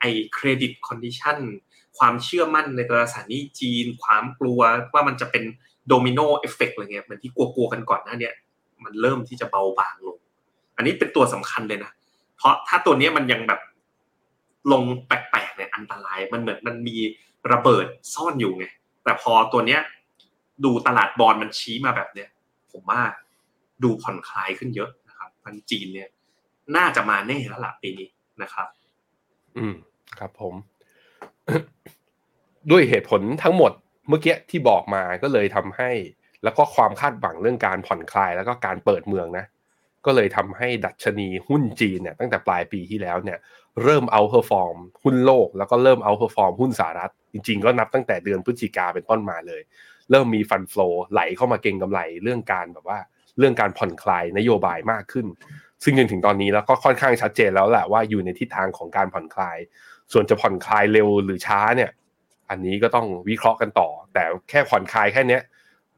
ไอ้ credit condition ค ความเชื่อมั่นในตราสารหนี้จีน ความกลัวว่ามันจะเป็น domino effect อะไรเงี้ยเหมือนที่กลัวๆกันก่อนหน้าเนี้ยมันเริ่มที่จะเบาบางลง อันนี้เป็นตัวสำคัญเลยนะ เพราะถ้าตัวนี้มันยังแบบลงแปลกๆเนี่ยอันตรายมันเหมือนมันมีระเบิดซ่อนอยู่ไงแต่พอตัวเนี้ยดูตลาดบอลมันชี้มาแบบเนี้ยผมว่าดูผ่อนคลายขึ้นเยอะนะครับมันจีนเนี่ย น่าจะมาแน่แล้วล่ะปีนี้นะครับ อืมครับผม ด้วยเหตุผลทั้งหมดเมื่อกี้ที่บอกมาก็เลยทำให้ แล้วก็ความคาดหวังเรื่องการผ่อนคลาย แล้วก็การเปิดเมืองนะก็เลยทำให้ดัชนีหุ้นจีนเนี่ยตั้งแต่ปลายปีที่แล้วเนี่ยเริ่ม outperform หุ้นโลก แล้วก็เริ่ม outperform หุ้นสหรัฐ จริงๆ ก็นับตั้งแต่เดือนพฤศจิกาเป็นต้นมาเลย เริ่มมี fund flow ไหลเข้ามาเก็งกำไรเรื่องการแบบว่า เรื่องการผ่อนคลายนโยบายมากขึ้น ซึ่งจนถึงตอนนี้แล้วก็ค่อนข้างชัดเจนแล้วแหละว่าอยู่ในทิศทางของการผ่อนคลาย ส่วนจะผ่อนคลายเร็วหรือช้าเนี่ย อันนี้ก็ต้องวิเคราะห์กันต่อ แต่แค่ผ่อนคลายแค่เนี้ย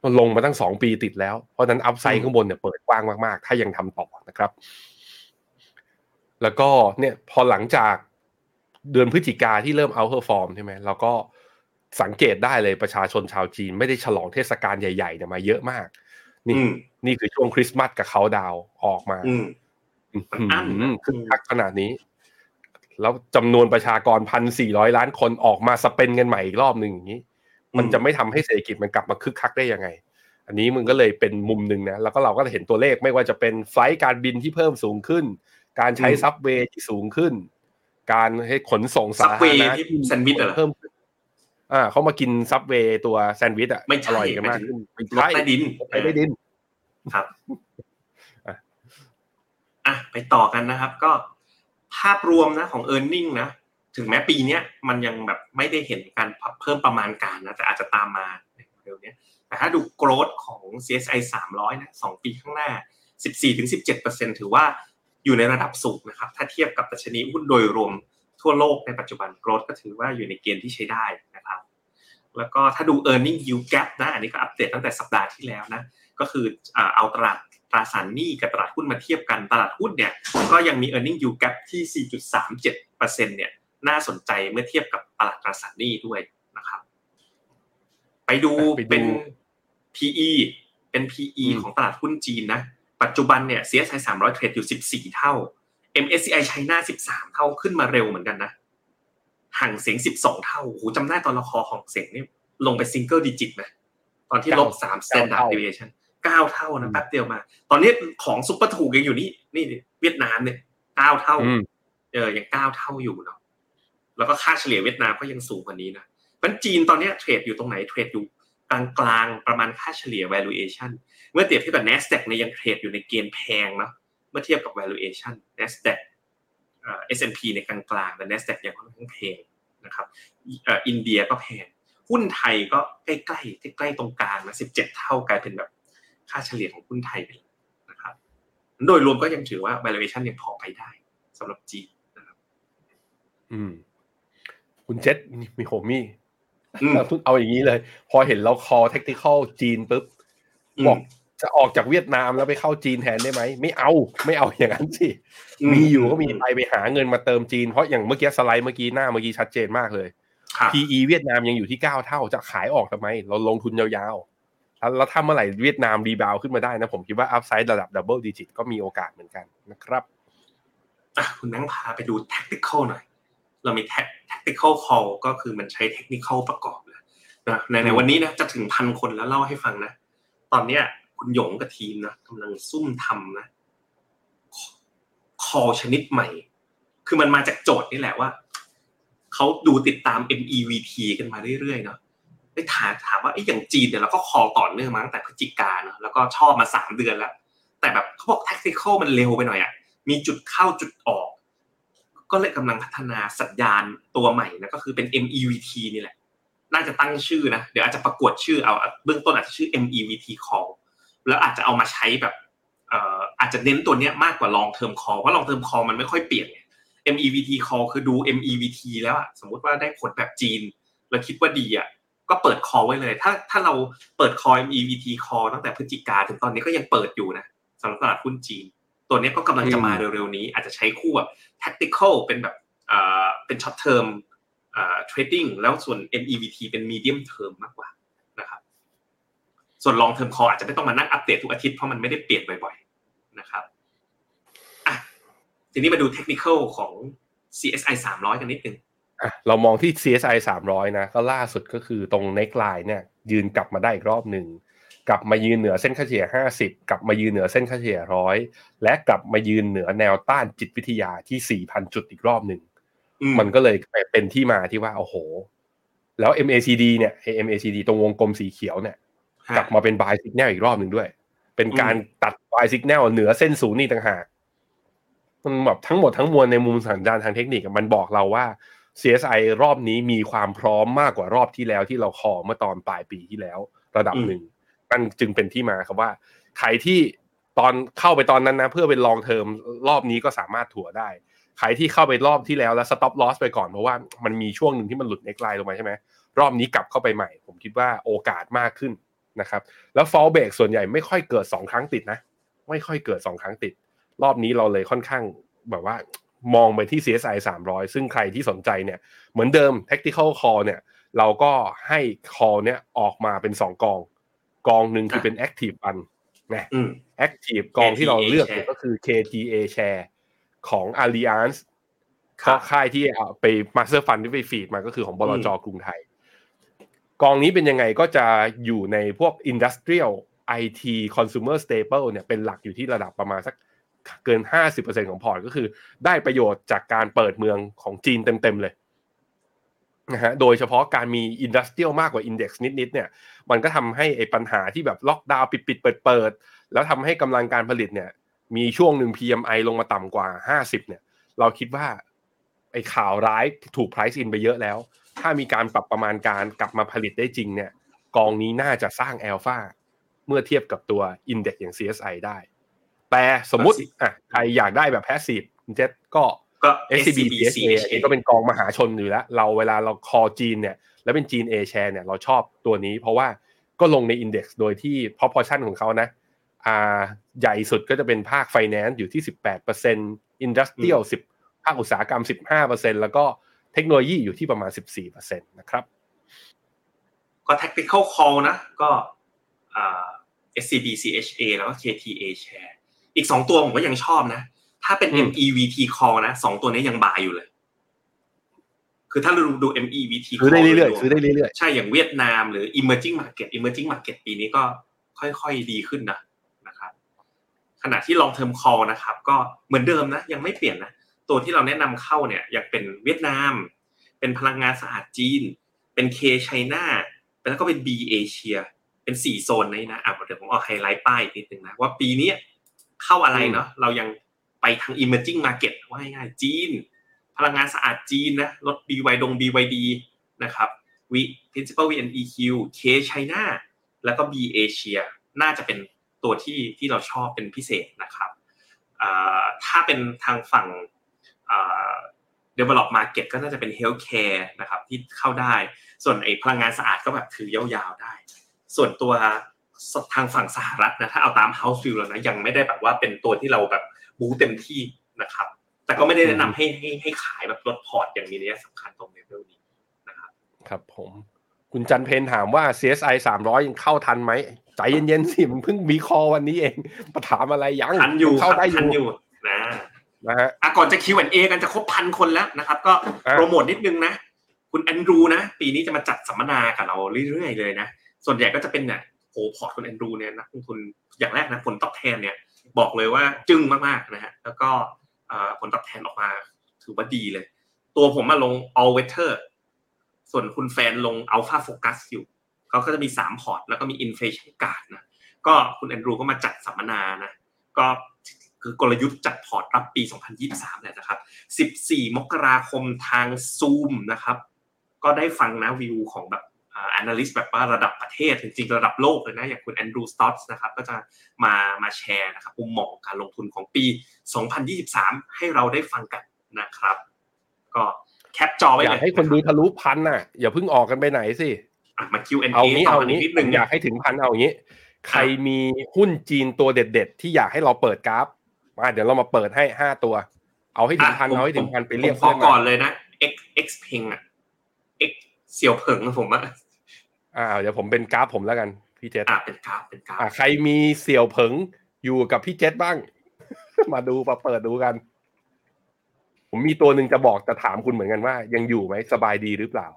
มันลงมาตั้งสองปีติดแล้ว เพราะฉะนั้น upside อืด์มข้างบนเนี่ยเปิดกว้างมากๆ ถ้ายังทำต่อนะครับ แล้วก็เนี่ยพอหลังจากเดือนพฤศจิกาที่เริ่ม outperform ใช่ไหมเราก็สังเกตได้เลยประชาชนชาวจีนไม่ได้ฉลองเทศกาลใหญ่ๆเนี่ยมาเยอะมาก นี่อืมนี่คือช่วงคริสต์มาสกับเขาดาวน์ออกมาอืมมันอั้นนะคึกคักขนาดนี้ แล้วจำนวนประชากรพันสี่ร้อยล้านคนออกมา spend กันใหม่อีกรอบหนึ่งอย่างนี้ มันจะไม่ทำให้เศรษฐกิจมันกลับมาคึกคักได้ยังไง อันนี้มันก็เลยเป็นมุมหนึ่งนะแล้วก็เราก็เห็นตัวเลขไม่ว่าจะเป็น flight การบินที่เพิ่มสูงขึ้น การใช้ subway ที่สูงขึ้น การใช้ขนส่งสาธารณะ subway ที่แซนด์วิชเหรอเพิ่มขึ้นอ่าเขามากิน subway ตัวแซนด์วิชอะไม่ใช่อร่อยกันมากขึ้นไม่ใช่รถใต้ดินไปใต้ดินครับอะอะไปต่อกันนะครับ ก็ ภาพรวมนะของ e a r n i n g นะถึงแม้ปีนี้มันยังแบบไม่ได้เห็นการเพิ่มประมาณการนะแต่อาจจะตามมาเร็วนี้แต่ถ้าดูโกรดของ CSI 300นะสองปีข้างหน้า 14-17%ถือว่าอยู่ในระดับสูงนะครับ ถ้าเทียบกับดัชนีหุ้นโดยรวมทั่วโลกในปัจจุบันโกรดก็ถือว่าอยู่ในเกณฑ์ที่ใช้ได้นะครับ แล้วก็ถ้าดู e a r n i n g yield gap นะ อันนี้ก็อัปเดตตั้งแต่สัปดาห์ที่แล้วนะ ก็คือเอาตลาด ตราสารหนี้กับตลาดหุ้นมาเทียบกันตลาดหุ้นเนี่ยก็ยังมี e a r n i n g yield gap ที่ 4.37%เนี่ยน่าสนใจเมื่อเทียบกับตลาดตราสารหนี้ด้วยนะครับ ไปดูไปดูเป็น PE เป็น PE อืมของตลาดหุ้นจีนนะ ปัจจุบันเนี่ย CSI 300 เทรดอยู่ 14 เท่า MSCI China 13 เท่าขึ้นมาเร็วเหมือนกันนะห่างเสียง 12 เท่าโอ้โหจำได้ตอนละคอของเสียงนี่ลงไป single digit ไหมตอนที่ลบ3 standard deviation 9เท่านะแป๊บเดียวมา ตอนนี้ของซุปเปอร์ถูกยังอยู่นี่นี่เวียดนามเนี่ย9เท่าอืมเออยังเก้าเท่าอยู่เนาะแล้วก็ค่าเฉลี่ยเวียดนามก็ยังสูงกว่านี้นะเพราะฉะนั้นจีนตอนเนี้ย trade อยู่ตรงไหน trade อยู่กลางกลางๆประมาณค่าเฉลี่ย valuation เมื่อเทียบเทียบกับ NASDAQ เนี่ยยัง trade อยู่ในเกณฑ์แพงเนาะเมื่อเทียบกับ valuation NASDAQ เอ่อ S&P ในกลางกลางๆแต่ NASDAQ ยังค่อนข้างแพงนะครับเอ่ออินเดียก็แพง หุ้นไทยก็ใกล้ๆใกล้ๆตรงกลางนะ17 เท่ากลายเป็นแบบ ค่าเฉลี่ยของหุ้นไทยไปเลยนะครับ โดยรวมก็ยังถือว่า valuation ยังพอไปได้สำหรับจีนอืม คุณเจษมีโหมี่อืมเราเพิ่งเอาอย่างนี้เลย พอเห็นเราคอเทคนิคอลจีนปุ๊บบอกจะออกจากเวียดนามแล้วไปเข้าจีนแทนได้ไหม ไม่เอาไม่เอาอย่างนั้นสิ มีอยู่ก็มีไปไปหาเงินมาเติมจีน เพราะอย่างเมื่อกี้สไลด์เมื่อกี้หน้าเมื่อกี้ชัดเจนมากเลยครับ PE เวียดนามยังอยู่ที่เก้าเท่าจะขายออกทำไม เราลงทุนยาวๆ แล้วแล้วถ้าเมื่อไหร่เวียดนาม rebound ขึ้นมาได้นะ ผมคิดว่า upside ระดับ double digit ก็มีโอกาสเหมือนกันนะครับอะคุณนั่งพาไปดู tactical หน่อย เรามี tac- tactical call ก็คือมันใช้ technical ประกอบเลยนะในในอืมวันนี้นะจะถึงพันคนแล้วเล่าให้ฟังนะ ตอนเนี้ยคุณหยงกับทีมนะกำลังซุ่มทำนะ call ชนิดใหม่ คือมันมาจากโจทย์นี่แหละว่า เขาดูติดตาม MEVT กันมาเรื่อยๆเนาะ ไปถามถามว่าไอ้อย่างจีนเนี่ยเราก็ call ต่อเนื่องมาตั้งแต่พฤศจิกาเนาะแล้วก็ชอบมาสามเดือนแล้ว แต่แบบเขาบอก tactical มันเร็วไปหน่อยอะมีจุดเข้าจุดออก ก็เลยกำลังพัฒนาสัญญาณตัวใหม่นะก็คือเป็น MEVT นี่แหละ น่าจะตั้งชื่อนะ เดี๋ยวอาจจะประกวดชื่อเอาเบื้องต้นอาจจะชื่อ MEVT call แล้วอาจจะเอามาใช้แบบอาจจะเน้นตัวเนี้ยมากกว่า long term call เพราะ long term call มันไม่ค่อยเปลี่ยน MEVT call คือดู MEVT แล้วอะสมมุติว่าได้ผลแบบจีน แล้วคิดว่าดีอะ ก็เปิด call ไว้เลย ถ้าถ้าเราเปิด call MEVT call ตั้งแต่พฤศจิกาถึงตอนนี้ก็ยังเปิดอยู่นะสำหรับตลาดหุ้นจีน ตัวเนี้ยก็กำลังจะมาเร็วๆนี้ อาจจะใช้คู่แบบ tactical เป็นแบบเอ่อเป็น short term เอ่อ trading แล้วส่วน MEVT เป็น medium term มากกว่านะครับ ส่วน long term call อาจจะไม่ต้องมานั่งอัปเดตทุกอาทิตย์เพราะมันไม่ได้เปลี่ยนบ่อยๆนะครับอะทีนี้มาดู technical ของ CSI 300 กันนิดนึง อะเรามองที่ CSI 300 นะ ก็ล่าสุดก็คือตรง neckline เนี่ย ยืนกลับมาได้อีกรอบหนึ่ง กลับมายืนเหนือเส้นค่าเฉลี่ย 50 กลับมายืนเหนือเส้นค่าเฉลี่ยร้อยและกลับมายืนเหนือแนวต้านจิตวิทยาที่ 4,000 จุดอีกรอบหนึ่ง มันก็เลยเป็นที่มาที่ว่า โอ้โห แล้ว MACD เนี่ยไอ้ MACD ตรงวงกลมสีเขียวเนี่ย กลับมาเป็น buy signal อีกรอบหนึ่งด้วย เป็นการตัด buy signal เหนือเส้นศูนย์นี่ต่างหาก มันแบบทั้งหมดทั้งมวลในมุมสัญญาณทางเทคนิคอะมันบอกเราว่า CSI รอบนี้มีความพร้อมมากกว่ารอบที่แล้วที่เราคอเมื่อตอนปลายปีที่แล้วระดับหนึ่งนั่นจึงเป็นที่มาครับว่าใครที่ตอนเข้าไปตอนนั้นนะ เพื่อเป็นลองเทอมรอบนี้ก็สามารถถัวได้ใครที่เข้าไปรอบที่แล้วแล้ว stop loss ไปก่อนเพราะว่ามันมีช่วงหนึ่งที่มันหลุด neck line ลงมาใช่ไหมรอบนี้กลับเข้าไปใหม่ ผมคิดว่าโอกาสมากขึ้นนะครับ แล้ว fall back ส่วนใหญ่ไม่ค่อยเกิดสองครั้งติดนะ ไม่ค่อยเกิดสองครั้งติด รอบนี้เราเลยค่อนข้างแบบว่า มองไปที่ CSI 300 ซึ่งใครที่สนใจเนี่ยเหมือนเดิม tactical call เนี่ยเราก็ให้ call เนี่ยออกมาเป็นสองกอง กองหนึ่งคือเป็น active fund นะอืม active กองที่เราเลือก share ก็คือ KTA share ของ Allianz ก็ค่ายที่เอาไปมาสเตอร์ฟันที่ไปฟีดมาก็คือของบลจกรุงไทย กองนี้เป็นยังไงก็จะอยู่ในพวก Industrial IT Consumer Staple เนี่ยเป็นหลักอยู่ที่ระดับประมาณสัก เกิน 50%ของพอร์ตก็คือ ได้ประโยชน์จากการเปิดเมืองของจีนเต็มๆเลยนะฮะโดยเฉพาะการมี industrial มากกว่า index นิดๆเนี่ยมันก็ทำให้ไอ้ปัญหาที่แบบล็อกดาวน์ปิดๆเปิดๆแล้วทำให้กำลังการผลิตเนี่ยมีช่วงหนึ่ง PMI ลงมาต่ำกว่า 50เนี่ยเราคิดว่าไอ้ข่าวร้ายถูก price in ไปเยอะแล้ว ถ้ามีการปรับประมาณการกลับมาผลิตได้จริงเนี่ยกองนี้น่าจะสร้าง Alpha เมื่อเทียบกับตัว Index อย่าง CSI ได้ แต่สมมติอะใครอยากได้แบบ passive เจ็ดก็ก็ SCB SCB CSA อันนี้ก็เป็นกองมหาชนอยู่แล้ว เราเวลาเราคอจีนเนี่ย แล้วเป็นจีน A share เนี่ย เราชอบตัวนี้ เพราะว่าก็ลงใน Index โดยที่ proportion ของเขานะอ่าใหญ่สุดก็จะเป็นภาค Finance อยู่ที่ 18% Industrial 10 ภาคอุตสาหกรรม 15%แล้วก็เทคโนโลยีอยู่ที่ประมาณ 14%นะครับ ก็ tactical call นะ ก็อ่า SCB CHA แล้วก็ KTA share อีกสองตัวผมก็ยังชอบนะ ถ้าเป็นอืม MEVT call นะสองตัวนี้ยังบายอยู่เลย คือถ้าเราดู MEVT ซื้อได้ call เรื่อยโดๆซื้อได้เรื่อยใช่อย่างเวียดนามหรือ emerging market emerging market ปีนี้ก็ค่อยๆดีขึ้นนะนะครับ ขณะที่ long term call นะครับ ก็เหมือนเดิมนะ ยังไม่เปลี่ยนนะ ตัวที่เราแนะนำเข้าเนี่ยยังเป็นเวียดนาม เป็นพลังงานสะอาดจีน เป็น K China แล้วก็เป็น B Asia เป็นสี่โซนนี้นะอะเดี๋ยวผมเอาไฮไลท์ป้ายอีกนิดนึงนะว่าปีนี้ เข้าอะไรเนาะเรายังไปทาง emerging market ว่าง่ายๆจีน พลังงานสะอาดจีนนะลด BY ดง BYD นะครับวิ principal VNEQ K China แล้วก็ B Asia น่าจะเป็นตัวที่ที่เราชอบเป็นพิเศษนะครับอ่ถ้าเป็นทางฝั่งอ่า develop market ก็น่าจะเป็น healthcare นะครับที่เข้าได้ ส่วนไอ้พลังงานสะอาดก็แบบถือยาวๆได้ ส่วนตัว ทางฝั่งสหรัฐนะถ้าเอาตาม house view แล้วนะยังไม่ได้แบบว่าเป็นตัวที่เราแบบ bull เต็มที่นะครับ แต่ก็ไม่ได้แนะนำให้ให้ให้ขายแบบลดพอร์ตอย่างมีนัยสำคัญตรงเลเวลนี้นะครับๆครับผมคุณจันเพนถามว่า CSI 300 ยังเข้าทันไหมใจเย็นๆสิมันเพิ่งมีคอวันนี้เองมาถามอะไรยังทันอยู่เข้าได้อทันยู่อยู่นะนะฮะอะก่อนจะ Q&A กันจะครบพันคนแล้วนะครับ ก็อะโปรโมทนิดนึงนะ คุณแอนดรูนะ ปีนี้จะมาจัดสัมมนากับเราเรื่อยๆเลยนะ ส่วนใหญ่ก็จะเป็นเนี่ยโหพอร์ตคุณแอนดรูเนี่ยนักลงทุนอย่างแรกนะผลตอบแทนเนี่ยบอกเลยว่าจึ้งมากๆนะฮะแล้วก็ผลตอบแทนออกมาถือว่าดีเลย ตัวผมมาลง all weather ส่วนคุณแฟนลง alpha focus อยู่เขาก็จะมี 3 พอร์ต แล้วก็มี inflation guard นะก็คุณแอนดรูก็มาจัดสัมมนานะก็คือกลยุทธ์จัดพอร์ตรับปี 2023เนี่ยนะครับ 14 มกราคมทาง Zoom นะครับ ก็ได้ฟังนะวิวของแบบ อ่า analyst แบบว่าระดับประเทศจริงๆระดับโลกเลยนะอย่างคุณแอนดรูสต็อตส์นะครับก็จะมามาแชร์นะครับมุมมองการลงทุนของปี 2023 ให้เราได้ฟังกันนะครับ ก็แคปจอไว้อเลยยากให้คนดูทะลุพันน่ะอย่าเพิ่งออกกันไปไหนสิอะมา Q&A เอางี้ต่เอาอกันงี้นิดผนึงมอยากให้ถึงพันเอางี้ ใครมีหุ้นจีนตัวเด็ด ๆ ที่อยากให้เราเปิดกราฟมาเดี๋ยวเรามาเปิดให้ห้าตัว เอาให้ถึงพันอะผมเอาให้ถึงพันไปเรียกผมขอเพื่อนก่อมานเลยนะ X X เพงอะ X เสี่ยวเผิงนะผมว่า อ่าเดี๋ยวผมเป็นกราฟผมแล้วกันพี่เจษอะเป็นกราฟเป็นกราฟอ่าใครมีเสี่ยวเผิงอยู่กับพี่เจษบ้าง มาดูมาเปิดดูกัน ผมมีตัวหนึ่งจะบอกจะถามคุณเหมือนกันว่า ยังอยู่ไหมสบายดีหรือเปล่า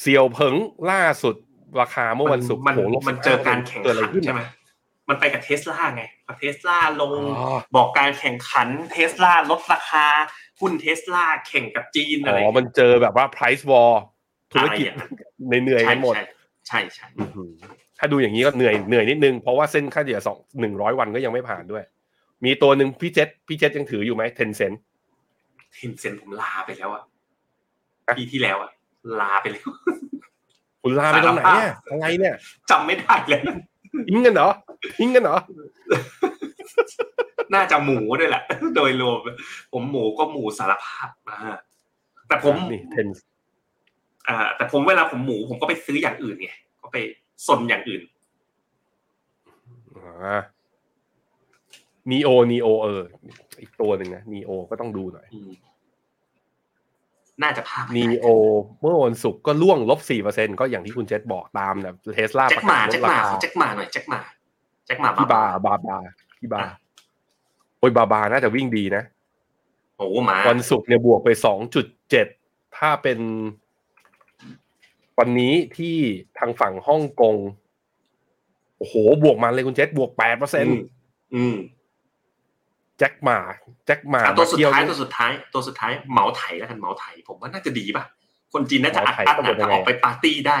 เสี่ยวเผิงล่าสุดราคาเมื่อวันศุกร์มันโหลบมันเจอการแข่งเกิดอะไรขันขึ้นใช่ไหมมันไปกับเทสลาไงพอเทสลาลงอ๋อบอกการแข่งขันเทสลาลดราคาหุ้นเทสลาแข่งกับจีนอะไรอ๋อมันเจอแบบว่า price war ธุรกิจอะไรอย่างนั้นเหนื่อยๆใช่กันหมด ใช่ใช่ใช่อื้อหือถ้าดูอย่างนี้ก็เหนื่อยเหนื่อยนิดนึงเพราะว่าเส้นค่าเฉลี่ยสองหนึ่งร้อยวันก็ยังไม่ผ่านด้วย มีตัวหนึ่งพี่เจษพี่เจษยังถืออยู่ไหมเทนเซ็นเทนเซ็นผมลาไปแล้วอะปีที่แล้วอะลาไปแล้วคุณลาไปตรงไหนเนี่ยอะไรเนี่ยจำไม่ได้เลยทิ้งกันเหรอทิ้งกันเหรอน่าจะหมูด้วยแหละ โดยรวม ผมหมูก็หมูสารภาพอ่าแต่ผมนี่เทน อ่าแต่ผมเวลาผมหมูผมก็ไปซื้ออย่างอื่นไงก็ไปสนอย่างอื่นอ่านีโอนีโอเออ อีกตัวหนึ่งนะนีโอก็ต้องดูหน่อยอืมน่าจะภาพนีโอ เมื่อวันศุกร์ก็ล่วงลบสี่เปอร์เซ็นก็อย่างที่คุณเจษบอกตามนะเทสลาแจ็ปคระหมากาศลแจ็ดคหรามาคาแจ็คหมาหน่อยแจ็คหมาแจ็คหมาพี่บาบาบาพี่บาโอ้ยบาบาน่าจะวิ่งดีนะโอ้มาวันศุกร์เนี่ยบวกไปสองจุดเจ็ดถ้าเป็น วันนี้ที่ทางฝั่งฮ่องกงโอ้โหบวกมาเลยคุณเจษบวกแปดเปอร์เซ็นอืต์มอืมแจ็คหมาแจ็คหมาอะตัวสุดเที่ยวท้ายนี่ตัวสุดท้ายตัวสุดท้ายเหมาไถแล้วกันเหมาไถผมว่าน่าจะดีป่ะ คนจีนน่าจะเหอัมาดไถอั้นก็เป็นนะยังไงออกไปปาร์ตี้ได้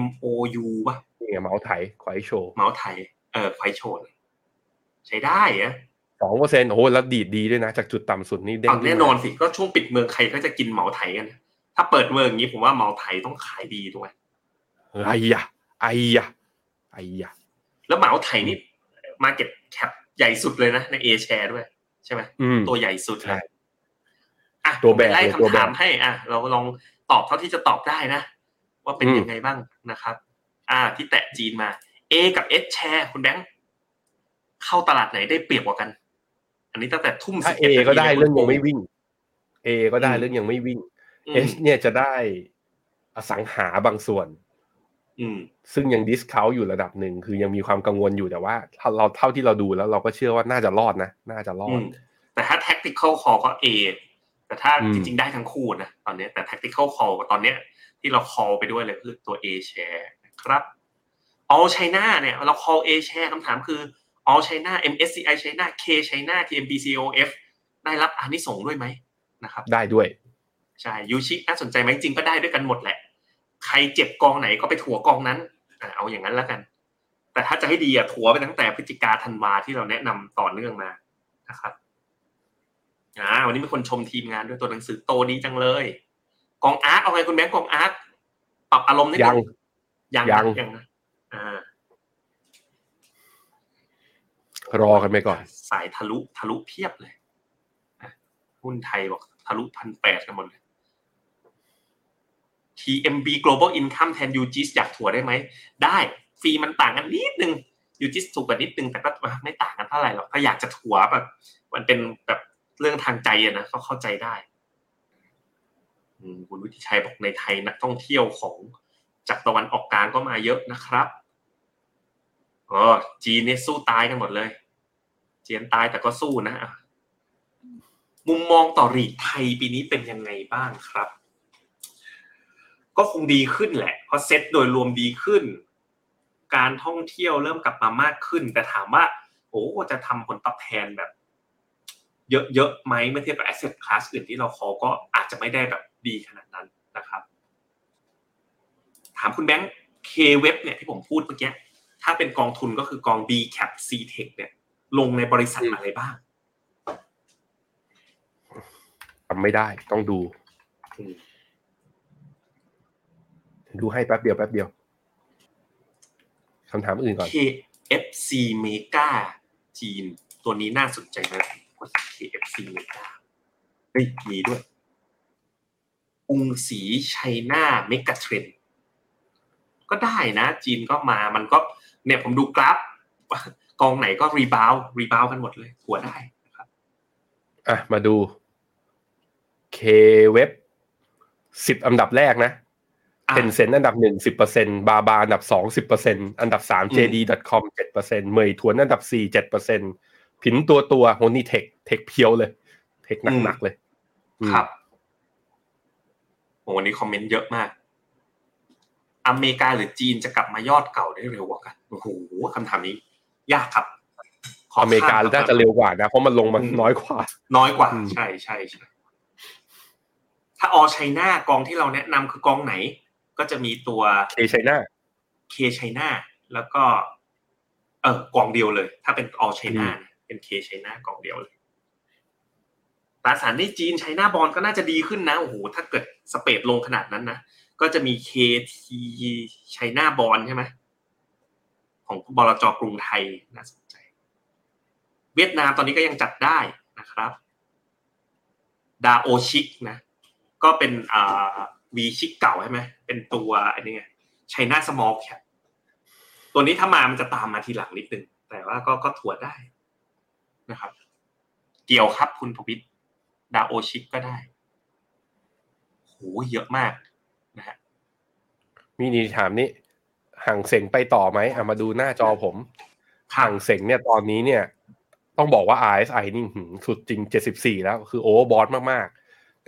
M O U ป่ะนี่ไงเมาส์ไถควายโชว์เหมาไถเออไฟโชนใช้ได้อะสองเปอร์เซ็นต์โอ้โหแล้วดีดดีด้วยนะ จากจุดต่ำสุดนี่เด้งเอาขึ้มาแน่นอนสิ ก็ช่วงปิดเมืองใครก็จะกินเหมาไถกัน ถ้าเปิดเมืองอย่างนี้ผมว่าเหมาไถต้องขายดีด้วยไอ้ยะไอ้ยะไอ้ยะแล้วเหมาไถนี่มาเก็ตแคปใหญ่สุดเลยนะ ในเอแชร์ด้วย ใช่ไหมอืมตัวใหญ่สุดใช่เลยอะตัวแบกผมไปไล่เลยตัวคำแบกถามให้ อะ เราลองตอบเท่าที่จะตอบได้นะ ว่าเป็นอืมยังไงบ้างนะครับ อ่า ที่แตะจีนมา A กับ S แชร์คุณแบงค์เข้าตลาดไหนได้เปรียบกว่ากัน อันนี้ตั้งแต่ทุ่มถ้า11เอก็ได้นาทีเรื่องยังไม่วิ่งเอก็ได้อืมเรื่องยังไม่วิ่งอืม เอชเนี่ยจะได้อสังหาบางส่วนอืมซึ่งยังดิสคาวอยู่ระดับหนึ่งคือยังมีความกังวลอยู่แต่ว่าถ้าเราเท่าที่เราดูแล้วเราก็เชื่อว่าน่าจะรอดนะ น่าจะรออืดมแต่ถ้า tactical call ก็ A แต่ถ้าอืมจริง ๆ ได้ทั้งคู่นะตอนเนี้ยแต่ tactical call ตอนเนี้ยที่เรา call ไปด้วยเลยคือตัว A share นะครับ all China เนี่ยเรา call A share คำถามคือ all China MSCI China K China TMBCOF ได้รับอานิสงส์ด้วยไหมนะครับ ได้ด้วย ใช่ยูชิน่าสนใจไหมจริงก็ได้ด้วยกันหมดแหละ ใครเจ็บกองไหนก็ไปถัวกองนั้นอ่าเอาอย่างนั้นแล้วกัน แต่ถ้าจะให้ดีอะถัวไปตั้งแต่พฤศจิกาธันวาที่เราแนะนำต่อเนื่องมานะครับอ่าวันนี้มีคนชมทีมงานด้วยตัวหนังสือโตดีจังเลย กองอาร์ตเอาไงคุณแบงค์กองอาร์ตปรับอารมณ์นิดนึยังยังยังยังนะอ่ารอกันไปก่อน สายทะลุทะลุเพียบเลยอะหุ้นไทยบอกทะลุพันแปดกันหมดเลย TMB Global Income แทน UGIS อยากถัวได้ไหม ได้ฟรีมันต่างกันนิดนึง UGIS ถูกกว่านิดนึง แต่ก็ไม่ต่างกันเท่าไหร่หรอกถ้าอยากจะถัวแบบมันเป็นแบบเรื่องทางใจอะนะก็เข้าใจได้คุณวุฒิชัยบอกในไทยนักท่องเที่ยวของจากตะวันออกกลางก็มาเยอะนะครับอ๋อจีนเนี่ยสู้ตายกันหมดเลย เจียนตายแต่ก็สู้นะ มุมมองต่อรีทไทยปีนี้เป็นยังไงบ้างครับ ก็คงดีขึ้นแหละเพราะเซ็ตโดยรวมดีขึ้น การท่องเที่ยวเริ่มกลับมามากขึ้น แต่ถามว่าโอ้จะทำผลตอบแทนแบบ เยอะๆไหมเมื่อเทียบกับ asset class อื่นที่เราคอก็อาจจะไม่ได้แบบดีขนาดนั้นนะครับ ถามคุณแบงค์ K Web เนี่ยที่ผมพูดเมื่อกี้ถ้าเป็นกองทุนก็คือกอง B Cap C Tech เนี่ย ลงในบริษัทอะไรบ้างทำไม่ได้ต้องดูอืม ดูให้แป๊บเดียวแป๊บเดียวคำถามอื่นก่อน KFC Mega จีน ตัวนี้น่าสนใจนะ KFC Mega เฮ้ยมีด้วยกรุงศรีชัยนาเมกะเทรนก็ได้นะ จีนก็มามันก็เนี่ยผมดูกราฟกองไหนก็รีบาวรีบาวกันหมดเลยหัวได้นะครับอะมาดู K Web สิบอันดับแรกนะอะ เป็นเซ็นอันดับหนึ่งสิบเปอร์เซ็นบาบาอันดับสองสิบเปอร์เซ็นอันดับสามอืม JD.com เจ็ดเปอร์เซ็นเมยทวนอันดับสี่เจ็ดเปอร์เซ็นผินตัวตัวโฮนี่เทคเทคเพียวเลย เทคหนักๆเลยอืมครับโอ้วันนี้คอมเมนต์เยอะมาก อเมริกาหรือจีนจะกลับมายอดเก่าได้เร็วกว่ากันโอ้โหคำถามนี้ ยากครับขอเมริกาข้มคบน่าจะเร็วกว่านะ เพราะมันลงมาอืมน้อยกว่า น้อยกว่าอืมใช่ใช่ใช่ถ้า all China กองที่เราแนะนำคือกองไหน ก็จะมีตัว K China K China แล้วก็ เออกองเดียวเลย ถ้าเป็น all China เป็น K China กองเดียวเลยตราสารหนี้จีน China bond ก็น่าจะดีขึ้นนะโอ้โหถ้าเกิด spread ลงขนาดนั้นนะก็จะมี KT China Bond ใช่ไหมของบลจกรุงไทยน่าสนใจ เวียดนามตอนนี้ก็ยังจัดได้นะครับ ดาโอชิกนะ ก็เป็นอ่า วีชิกเก่าใช่ไหมเป็นตัวอันนี้ไงไชน่าสมอลแคปตัวนี้ถ้ามามันจะตามมาทีหลังนิดนึง แต่ว่าก็ก็ถั่วได้นะครับ เกี่ยวครับคุณพวิทย์ดาโอชิกก็ได้โหเยอะมากนะฮะมีนี่ถามนี้ฮั่งเส็งไปต่อไหมอะมาดูหน้าจอผมครับห่างเส็งเนี่ยตอนนี้เนี่ย ต้องบอกว่า RSI นี่สุดจริง 74 แล้ว คือ overbought มากๆ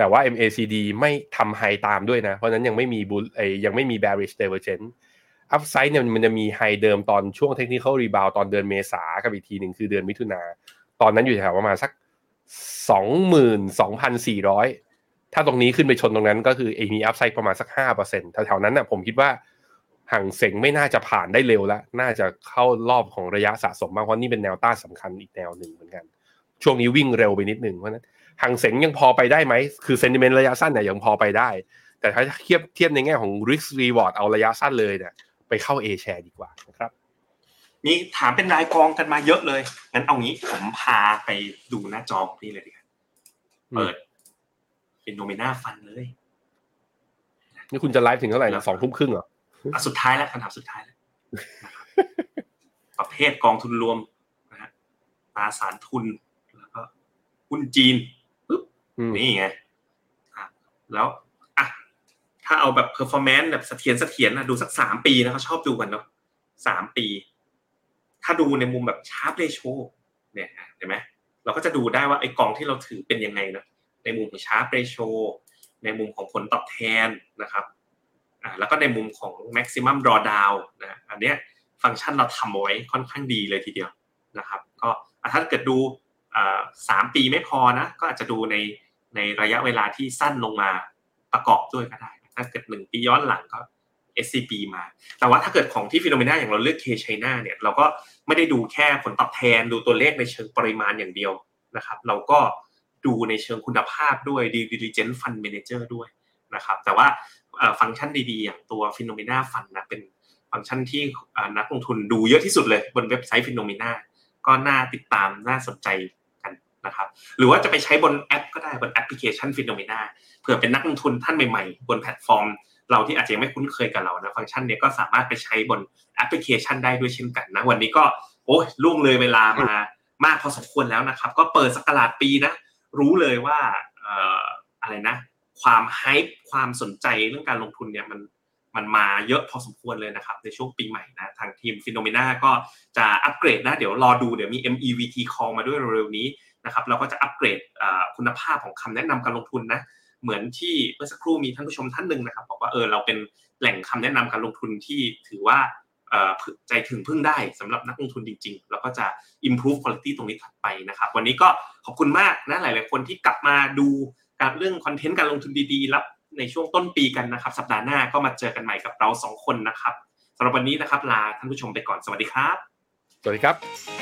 แต่ว่า MACD ไม่ทำ high ตามด้วยนะ เพราะนั้นยังไม่มี bull ยังไม่มี bearish divergence upside เนี่ยมันจะมี high เดิมตอนช่วง technical rebound ตอนเดือนเมษากับอีกทีหนึ่งคือเดือนมิถุนาตอนนั้นอยู่แถวประมาณสักสองหมื่นสองพันสี่ร้อยถ้าตรงนี้ขึ้นไปชนตรงนั้นก็คือเอมีอัพไซด์ประมาณสักห้าเปอร์เซ็นต์แถวๆนั้นน่ะผมคิดว่าห่างเสงไม่น่าจะผ่านได้เร็วแล้ว น่าจะเข้ารอบของระยะสะสมมากเพราะนี่เป็นแนวต้านสำคัญอีกแนวหนึ่งเหมือนกัน ช่วงนี้วิ่งเร็วไปนิดหนึ่งเพราะนั้น ห่างเสงยังพอไปได้ไหม คือเซนติเมนต์ระยะสั้นเนี่ยยังพอไปได้ แต่ถ้าเทียบเทียบในแง่ของ risk reward เอาระยะสั้นเลยเนี่ยไปเข้า A share ดีกว่านะครับนี่ถามเป็นรายกองกันมาเยอะเลย งั้นเอางี้ผมพาไปดูหน้าจอของพี่เลยดีกว่าเปิด เป็นโนเมนาฟันเลย นี่คุณจะไลฟ์ถึงเท่าไหร่นะสองทุ่มครึ่งเหรออะสุดท้ายแล้วคำถามสุดท้ายแล้ว ประเภทกองทุนรวมนะฮะตราสารทุน แล้วก็หุ้นจีนปึ๊บ นี่ไงแล้วอะถ้าเอาแบบ performance แบบเสถียรเสถียรนะดูสักสามปีนะเขาชอบดูกันเนาะสามปี ถ้าดูในมุมแบบชาร์ปเรโชเนี่ยเห็นไหมเราก็จะดูได้ว่าไอ้กองที่เราถือเป็นยังไงเนาะในมุมของชาร์ปเรโชในมุมของผลตอบแทนนะครับอ่าแล้วก็ในมุมของ maximum drawdown นะอันเนี้ยฟังก์ชันเราทำเอาไว้ค่อนข้างดีเลยทีเดียวนะครับ ก็ถ้าเกิดดูสามปีไม่พอนะ ก็อาจจะดูใน ในระยะเวลาที่สั้นลงมาประกอบด้วยก็ได้ ถ้าเกิดหนึ่งปีย้อนหลังก็ SCB มา แต่ว่าถ้าเกิดของที่ FINNOMENA อย่างเราเลือก K China เนี่ยเราก็ไม่ได้ดูแค่ผลตอบแทนดูตัวเลขในเชิงปริมาณอย่างเดียวนะครับ เราก็ดูในเชิงคุณภาพด้วย Due Diligence Fund Manager ด้วยนะครับ แต่ว่าฟังก์ชันดีๆ อย่างตัว FINNOMENA Fund นะเป็นฟังก์ชันที่นักลงทุนดูเยอะที่สุดเลยบนเว็บไซต์ FINNOMENA ก็น่าติดตามน่าสนใจ นะครับหรือว่าจะไปใช้บนแอปก็ได้บนแอปพลิเคชัน FINNOMENAเผื่อเป็นนักลงทุนท่านใหม่ๆ บนแพลตฟอร์ม เราที่อาจจะยังไม่คุ้นเคยกับเรานะฟังก์ชันนี้ก็สามารถไปใช้บนแอปพลิเคชันได้ด้วยเช่นกันนะวันนี้ก็โอ้ยล่วงเลยเวลามามากพอสมควรแล้วนะครับ ก็เปิดศักราชปีนะรู้เลยว่าอะไรนะ ความ hype ความสนใจเรื่องการลงทุนเนี่ยมันมันมาเยอะพอสมควรเลยนะครับ ในช่วงปีใหม่นะ ทางทีม FINNOMENA ก็จะอัปเกรดนะ เดี๋ยวรอดูเดี๋ยวมี MEVT call มาด้วยเร็วๆนี้ นะครับเราก็จะอัปเกรดคุณภาพของคำแนะนำการลงทุนนะเหมือนที่เมื่อสักครู่มีท่านผู้ชมท่านหนึ่งนะครับบอกว่าเออเราเป็นแหล่งคำแนะนำการลงทุนที่ถือว่าใจถึงพึ่งได้สำหรับนักลงทุนจริง ๆ แล้วก็จะ improve quality ตรงนี้ถัดไปนะครับ วันนี้ก็ขอบคุณมากนะหลาย ๆ คนที่กลับมาดูการเรื่องคอนเทนต์การลงทุนดีๆรับในช่วงต้นปีกันนะครับ สัปดาห์หน้าก็มาเจอกันใหม่กับเราสองคนนะครับสำหรับวันนี้นะครับลาท่านผู้ชมไปก่อนสวัสดีครับ สวัสดีครับ